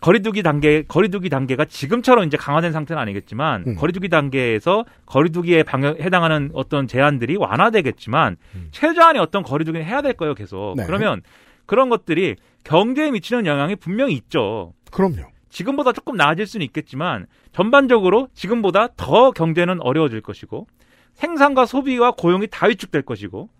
거리두기 단계 거리두기 단계가 지금처럼 이제 강화된 상태는 아니겠지만 음. 거리두기 단계에서 거리두기에 방역 해당하는 어떤 제한들이 완화되겠지만 음. 최저한의 어떤 거리두기는 해야 될 거예요. 계속 네. 그러면 그런 것들이 경제에 미치는 영향이 분명히 있죠. 그럼요. 지금보다 조금 나아질 수는 있겠지만 전반적으로 지금보다 더 경제는 어려워질 것이고 생산과 소비와 고용이 다 위축될 것이고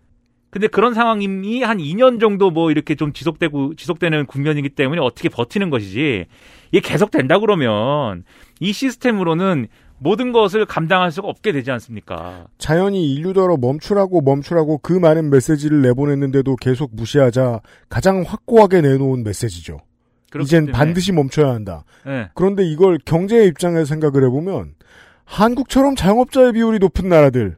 근데 그런 상황이 한 2년 정도 뭐 이렇게 좀 지속되고 지속되는 국면이기 때문에 어떻게 버티는 것이지 이게 계속 된다 그러면 이 시스템으로는 모든 것을 감당할 수가 없게 되지 않습니까? 자연이 인류더러 멈추라고 멈추라고 그 많은 메시지를 내보냈는데도 계속 무시하자 가장 확고하게 내놓은 메시지죠. 이젠 때문에. 반드시 멈춰야 한다. 네. 그런데 이걸 경제의 입장에서 생각을 해보면 한국처럼 자영업자의 비율이 높은 나라들,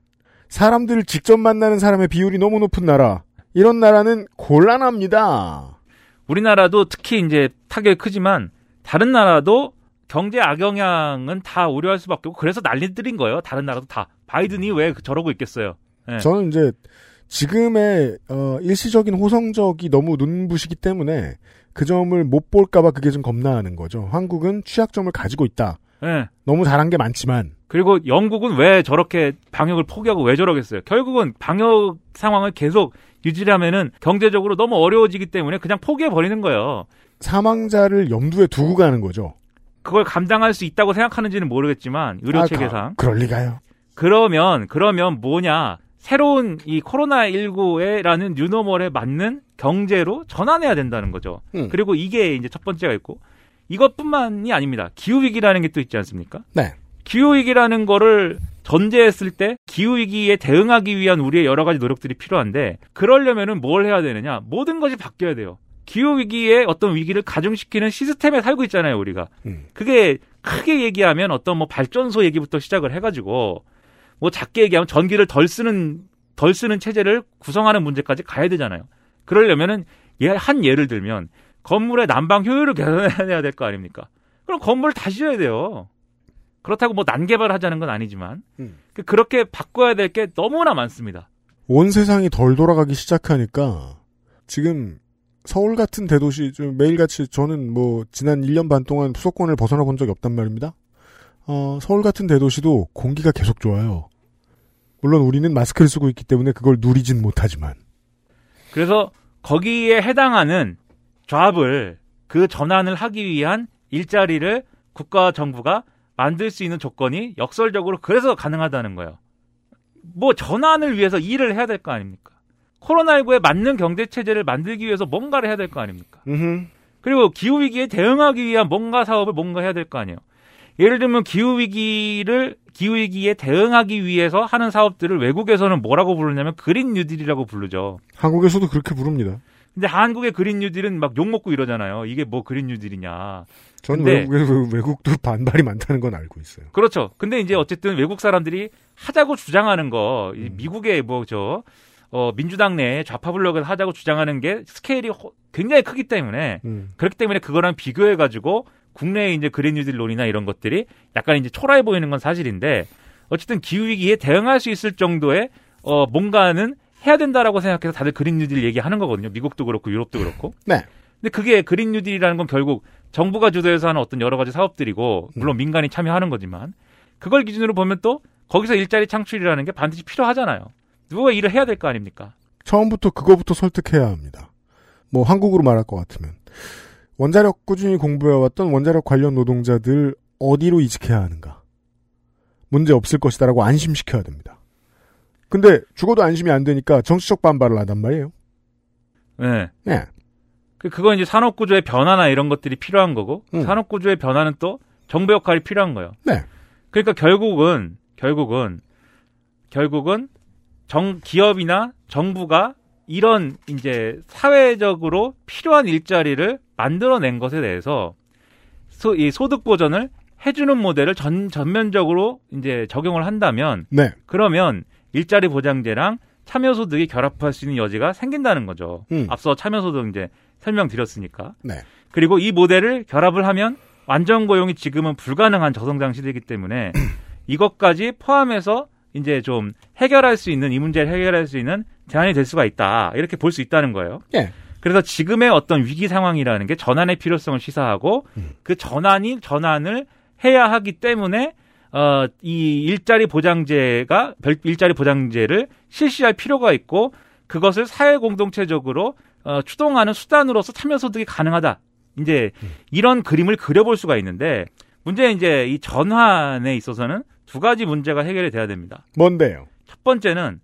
사람들을 직접 만나는 사람의 비율이 너무 높은 나라, 이런 나라는 곤란합니다. 우리나라도 특히 이제 타격이 크지만 다른 나라도 경제 악영향은 다 우려할 수밖에 없고 그래서 난리들인 거예요. 다른 나라도 다 바이든이 왜 저러고 있겠어요. 예. 저는 이제 지금의 어, 일시적인 호성적이 너무 눈부시기 때문에 그 점을 못 볼까봐 그게 좀 겁나는 거죠. 한국은 취약점을 가지고 있다. 예. 너무 잘한 게 많지만 그리고 영국은 왜 저렇게 방역을 포기하고 왜 저러겠어요? 결국은 방역 상황을 계속 유지하면은 경제적으로 너무 어려워지기 때문에 그냥 포기해 버리는 거예요. 사망자를 염두에 두고 가는 거죠. 그걸 감당할 수 있다고 생각하는지는 모르겠지만 의료 아, 체계상 가- 그럴 리가요. 그러면 그러면 뭐냐 새로운 이 코로나 19에라는 뉴노멀에 맞는 경제로 전환해야 된다는 거죠. 음. 그리고 이게 이제 첫 번째가 있고 이것뿐만이 아닙니다. 기후 위기라는 게 또 있지 않습니까? 네. 기후 위기라는 거를 전제했을 때 기후 위기에 대응하기 위한 우리의 여러 가지 노력들이 필요한데 그러려면은 뭘 해야 되느냐? 모든 것이 바뀌어야 돼요. 기후 위기에 어떤 위기를 가중시키는 시스템에 살고 있잖아요, 우리가. 음. 그게 크게 얘기하면 어떤 뭐 발전소 얘기부터 시작을 해 가지고 뭐 작게 얘기하면 전기를 덜 쓰는 덜 쓰는 체제를 구성하는 문제까지 가야 되잖아요. 그러려면은 예, 한 예를 들면 건물의 난방 효율을 개선해야 될 거 아닙니까? 그럼 건물을 다시 져야 돼요. 그렇다고 뭐 난개발하자는 건 아니지만 음. 그- 그렇게 바꿔야 될 게 너무나 많습니다. 온 세상이 덜 돌아가기 시작하니까 지금 서울 같은 대도시 좀 매일같이 저는 뭐 지난 1년 반 동안 수도권을 벗어나 본 적이 없단 말입니다. 어, 서울 같은 대도시도 공기가 계속 좋아요. 물론 우리는 마스크를 쓰고 있기 때문에 그걸 누리진 못하지만 그래서 거기에 해당하는 조합을 그 전환을 하기 위한 일자리를 국가 정부가 만들 수 있는 조건이 역설적으로 그래서 가능하다는 거예요. 뭐 전환을 위해서 일을 해야 될 거 아닙니까? 코로나19에 맞는 경제 체제를 만들기 위해서 뭔가를 해야 될 거 아닙니까? 음흠. 그리고 기후 위기에 대응하기 위한 뭔가 사업을 뭔가 해야 될 거 아니에요. 예를 들면 기후 위기를 기후 위기에 대응하기 위해서 하는 사업들을 외국에서는 뭐라고 부르냐면 그린 뉴딜이라고 부르죠. 한국에서도 그렇게 부릅니다. 근데 한국의 그린 뉴딜은 막 욕 먹고 이러잖아요. 이게 뭐 그린 뉴딜이냐. 저는 근데- 외국, 외국도 반발이 많다는 건 알고 있어요. 그렇죠. 근데 이제 어쨌든 외국 사람들이 하자고 주장하는 거, 이 미국의 뭐 저, 어, 민주당 내 좌파 블록에서 하자고 주장하는 게 스케일이 허- 굉장히 크기 때문에 음. 그렇기 때문에 그거랑 비교해 가지고 국내의 이제 그린 뉴딜론이나 이런 것들이 약간 이제 초라해 보이는 건 사실인데 어쨌든 기후 위기에 대응할 수 있을 정도의 어, 뭔가는 해야 된다라고 생각해서 다들 그린 뉴딜 얘기하는 거거든요. 미국도 그렇고 유럽도 그렇고. 네. 근데 그게 그린 뉴딜이라는 건 결국 정부가 주도해서 하는 어떤 여러 가지 사업들이고 물론 민간이 참여하는 거지만 그걸 기준으로 보면 또 거기서 일자리 창출이라는 게 반드시 필요하잖아요. 누가 일을 해야 될 거 아닙니까? 처음부터 그거부터 설득해야 합니다. 뭐 한국으로 말할 것 같으면 원자력 꾸준히 공부해왔던 원자력 관련 노동자들 어디로 이직해야 하는가? 문제 없을 것이다라고 안심시켜야 됩니다. 근데 죽어도 안심이 안 되니까 정치적 반발을 하단 말이에요. 네. 네. 그- 그건 이제 산업 구조의 변화나 이런 것들이 필요한 거고 음. 산업 구조의 변화는 또 정부 역할이 필요한 거예요. 네. 그러니까 결국은 결국은 결국은 정 기업이나 정부가 이런 이제 사회적으로 필요한 일자리를 만들어낸 것에 대해서 소, 이 소득 보전을 해주는 모델을 전 전면적으로 이제 적용을 한다면 네. 그러면 일자리 보장제랑 참여소득이 결합할 수 있는 여지가 생긴다는 거죠. 음. 앞서 참여소득 이제 설명드렸으니까. 네. 그리고 이 모델을 결합을 하면 완전 고용이 지금은 불가능한 저성장 시대이기 때문에 이것까지 포함해서 이제 좀 해결할 수 있는 이 문제를 해결할 수 있는 대안이 될 수가 있다. 이렇게 볼 수 있다는 거예요. 예. 그래서 지금의 어떤 위기 상황이라는 게 전환의 필요성을 시사하고 그 전환이 전환을 해야 하기 때문에 어, 이 일자리 보장제가 별 일자리 보장제를 실시할 필요가 있고 그것을 사회 공동체적으로 어, 추동하는 수단으로서 참여 소득이 가능하다. 이제 이런 그림을 그려볼 수가 있는데 문제는 이제 이 전환에 있어서는 두 가지 문제가 해결이 돼야 됩니다. 뭔데요? 첫 번째는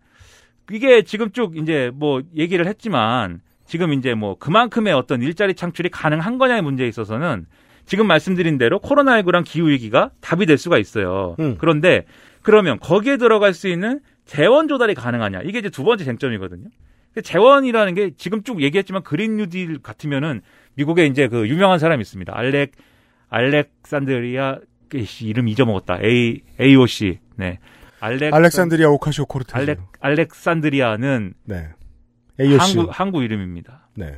이게 지금 쭉 이제 뭐 얘기를 했지만 지금 이제 뭐 그만큼의 어떤 일자리 창출이 가능한 거냐의 문제에 있어서는 지금 말씀드린 대로 코로나19랑 기후위기가 답이 될 수가 있어요. 음. 그런데 그러면 거기에 들어갈 수 있는 재원 조달이 가능하냐? 이게 이제 두 번째 쟁점이거든요. 근데 재원이라는 게 지금 쭉 얘기했지만 그린 뉴딜 같으면은 미국에 이제 그 유명한 사람이 있습니다. 알렉 알렉산드리아 씨 이름 잊어먹었다. A AOC. 네. 알렉 알렉산드리아 오카시오 코르테즈. 알렉 알렉산드리아는 네. AOC. 한국 한국 이름입니다. 네.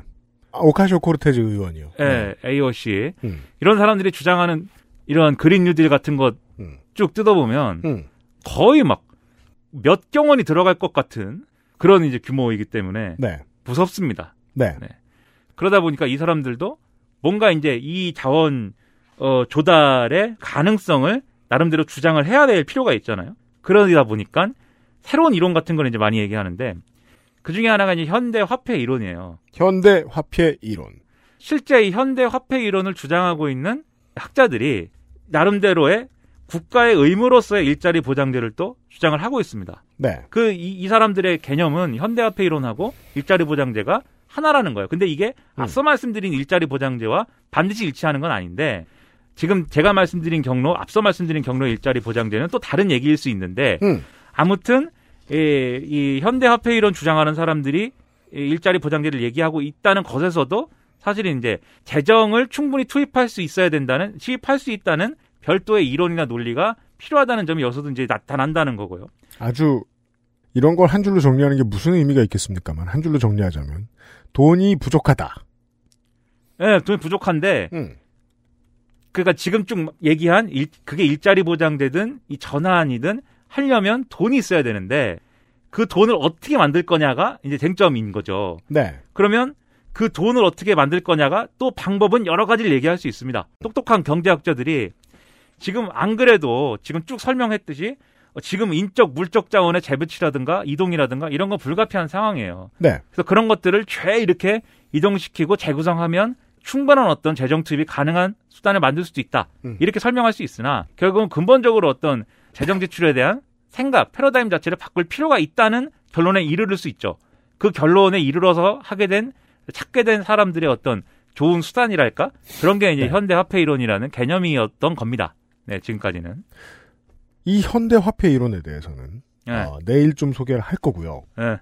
아, 오카시오 코르테즈 의원이요. 예, AOC. 음. 이런 사람들이 주장하는 이런 그린 뉴딜 같은 것쭉 뜯어보면 음. 거의 막 몇 경원이 들어갈 것 같은 그런 이제 규모이기 때문에 네. 무섭습니다. 네. 그러다 보니까 이 사람들도 뭔가 이제 이 자원 어, 조달의 가능성을 나름대로 주장을 해야 될 필요가 있잖아요. 그러다 보니까 새로운 이론 같은 걸 이제 많이 얘기하는데 그 중에 하나가 이제 현대 화폐 이론이에요. 현대 화폐 이론. 실제 이 현대 화폐 이론을 주장하고 있는 학자들이 나름대로의 국가의 의무로서의 일자리 보장제를 또 주장을 하고 있습니다. 네. 그이 사람들의 개념은 현대 화폐 이론하고 일자리 보장제가 하나라는 거예요. 근데 이게 앞서 말씀드린 일자리 보장제와 반드시 일치하는 건 아닌데 지금 제가 말씀드린 경로, 앞서 말씀드린 경로 일자리 보장제는 또 다른 얘기일 수 있는데 음. 아무튼 이, 이 현대화폐 이론 주장하는 사람들이 이 일자리 보장제를 얘기하고 있다는 것에서도 사실은 이제 재정을 충분히 투입할 수 있어야 된다는 시입할 수 있다는 별도의 이론이나 논리가 필요하다는 점이 여기서도 이제 나타난다는 거고요. 아주 이런 걸 한 줄로 정리하는 게 무슨 의미가 있겠습니까만 한 줄로 정리하자면 돈이 부족하다. 예, 돈이 부족한데 음. 그러니까 지금 쭉 얘기한 일, 그게 일자리 보장되든 이 전환이든 하려면 돈이 있어야 되는데 그 돈을 어떻게 만들 거냐가 이제 쟁점인 거죠. 네. 그러면 그 돈을 어떻게 만들 거냐가 또 방법은 여러 가지를 얘기할 수 있습니다. 똑똑한 경제학자들이 지금 안 그래도 지금 쭉 설명했듯이 어, 지금 인적 물적 자원의 재배치라든가 이동이라든가 이런 건 불가피한 상황이에요. 네. 그래서 그런 것들을 죄 이렇게 이동시키고 재구성하면 충분한 어떤 재정 투입이 가능한 수단을 만들 수도 있다. 음. 이렇게 설명할 수 있으나 결국은 근본적으로 어떤 재정 지출에 대한 생각, 패러다임 자체를 바꿀 필요가 있다는 결론에 이르를 수 있죠. 그 결론에 이르러서 하게 된 찾게 된 사람들의 어떤 좋은 수단이랄까 그런 게 이제 네. 현대 화폐 이론이라는 개념이었던 겁니다. 네, 지금까지는. 이 현대 화폐 이론에 대해서는 네. 어, 내일 좀 소개를 할 거고요. 네.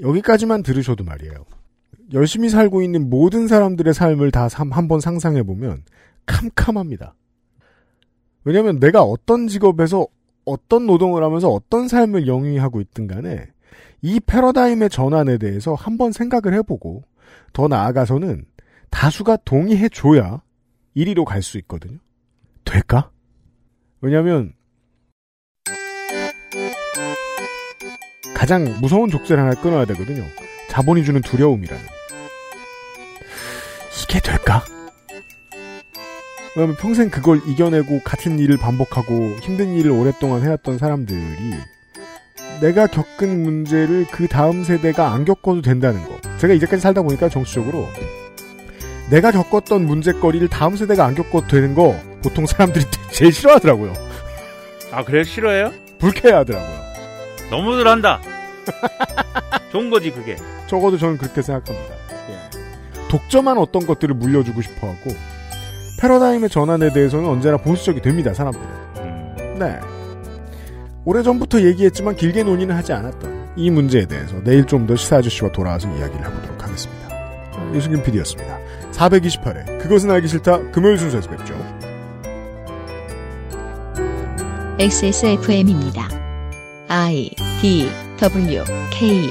여기까지만 들으셔도 말이에요. 열심히 살고 있는 모든 사람들의 삶을 다 한번 상상해 보면 캄캄합니다. 왜냐하면 내가 어떤 직업에서 어떤 노동을 하면서 어떤 삶을 영위하고 있든 간에 이 패러다임의 전환에 대해서 한번 생각을 해보고 더 나아가서는 다수가 동의해 줘야 1위로 갈 수 있거든요. 될까? 왜냐하면 가장 무서운 족쇄를 하나 끊어야 되거든요. 자본이 주는 두려움이라는. 이게 될까? 왜냐면 평생 그걸 이겨내고 같은 일을 반복하고 힘든 일을 오랫동안 해왔던 사람들이 내가 겪은 문제를 그 다음 세대가 안 겪어도 된다는 거. 제가 이제까지 살다 보니까 정치적으로 내가 겪었던 문제거리를 다음 세대가 안 겪어도 되는 거 보통 사람들이 제일 싫어하더라고요. 아 그래요? 싫어해요? 불쾌해하더라고요. 너무들 한다. 좋은 거지 그게. 적어도 저는 그렇게 생각합니다. 예. 독점한 어떤 것들을 물려주고 싶어 하고 패러다임의 전환에 대해서는 언제나 보수적이 됩니다. 사람들은. 음. 네. 오래전부터 얘기했지만 길게 논의는 하지 않았던 이 문제에 대해서 내일 좀 더 시사 아저씨와 돌아와서 이야기를 해보도록 하겠습니다. 어, 유승균 PD였습니다. 428회 그것은 알기 싫다 금요일 순서에서 뵙죠. XSFM입니다. I D W K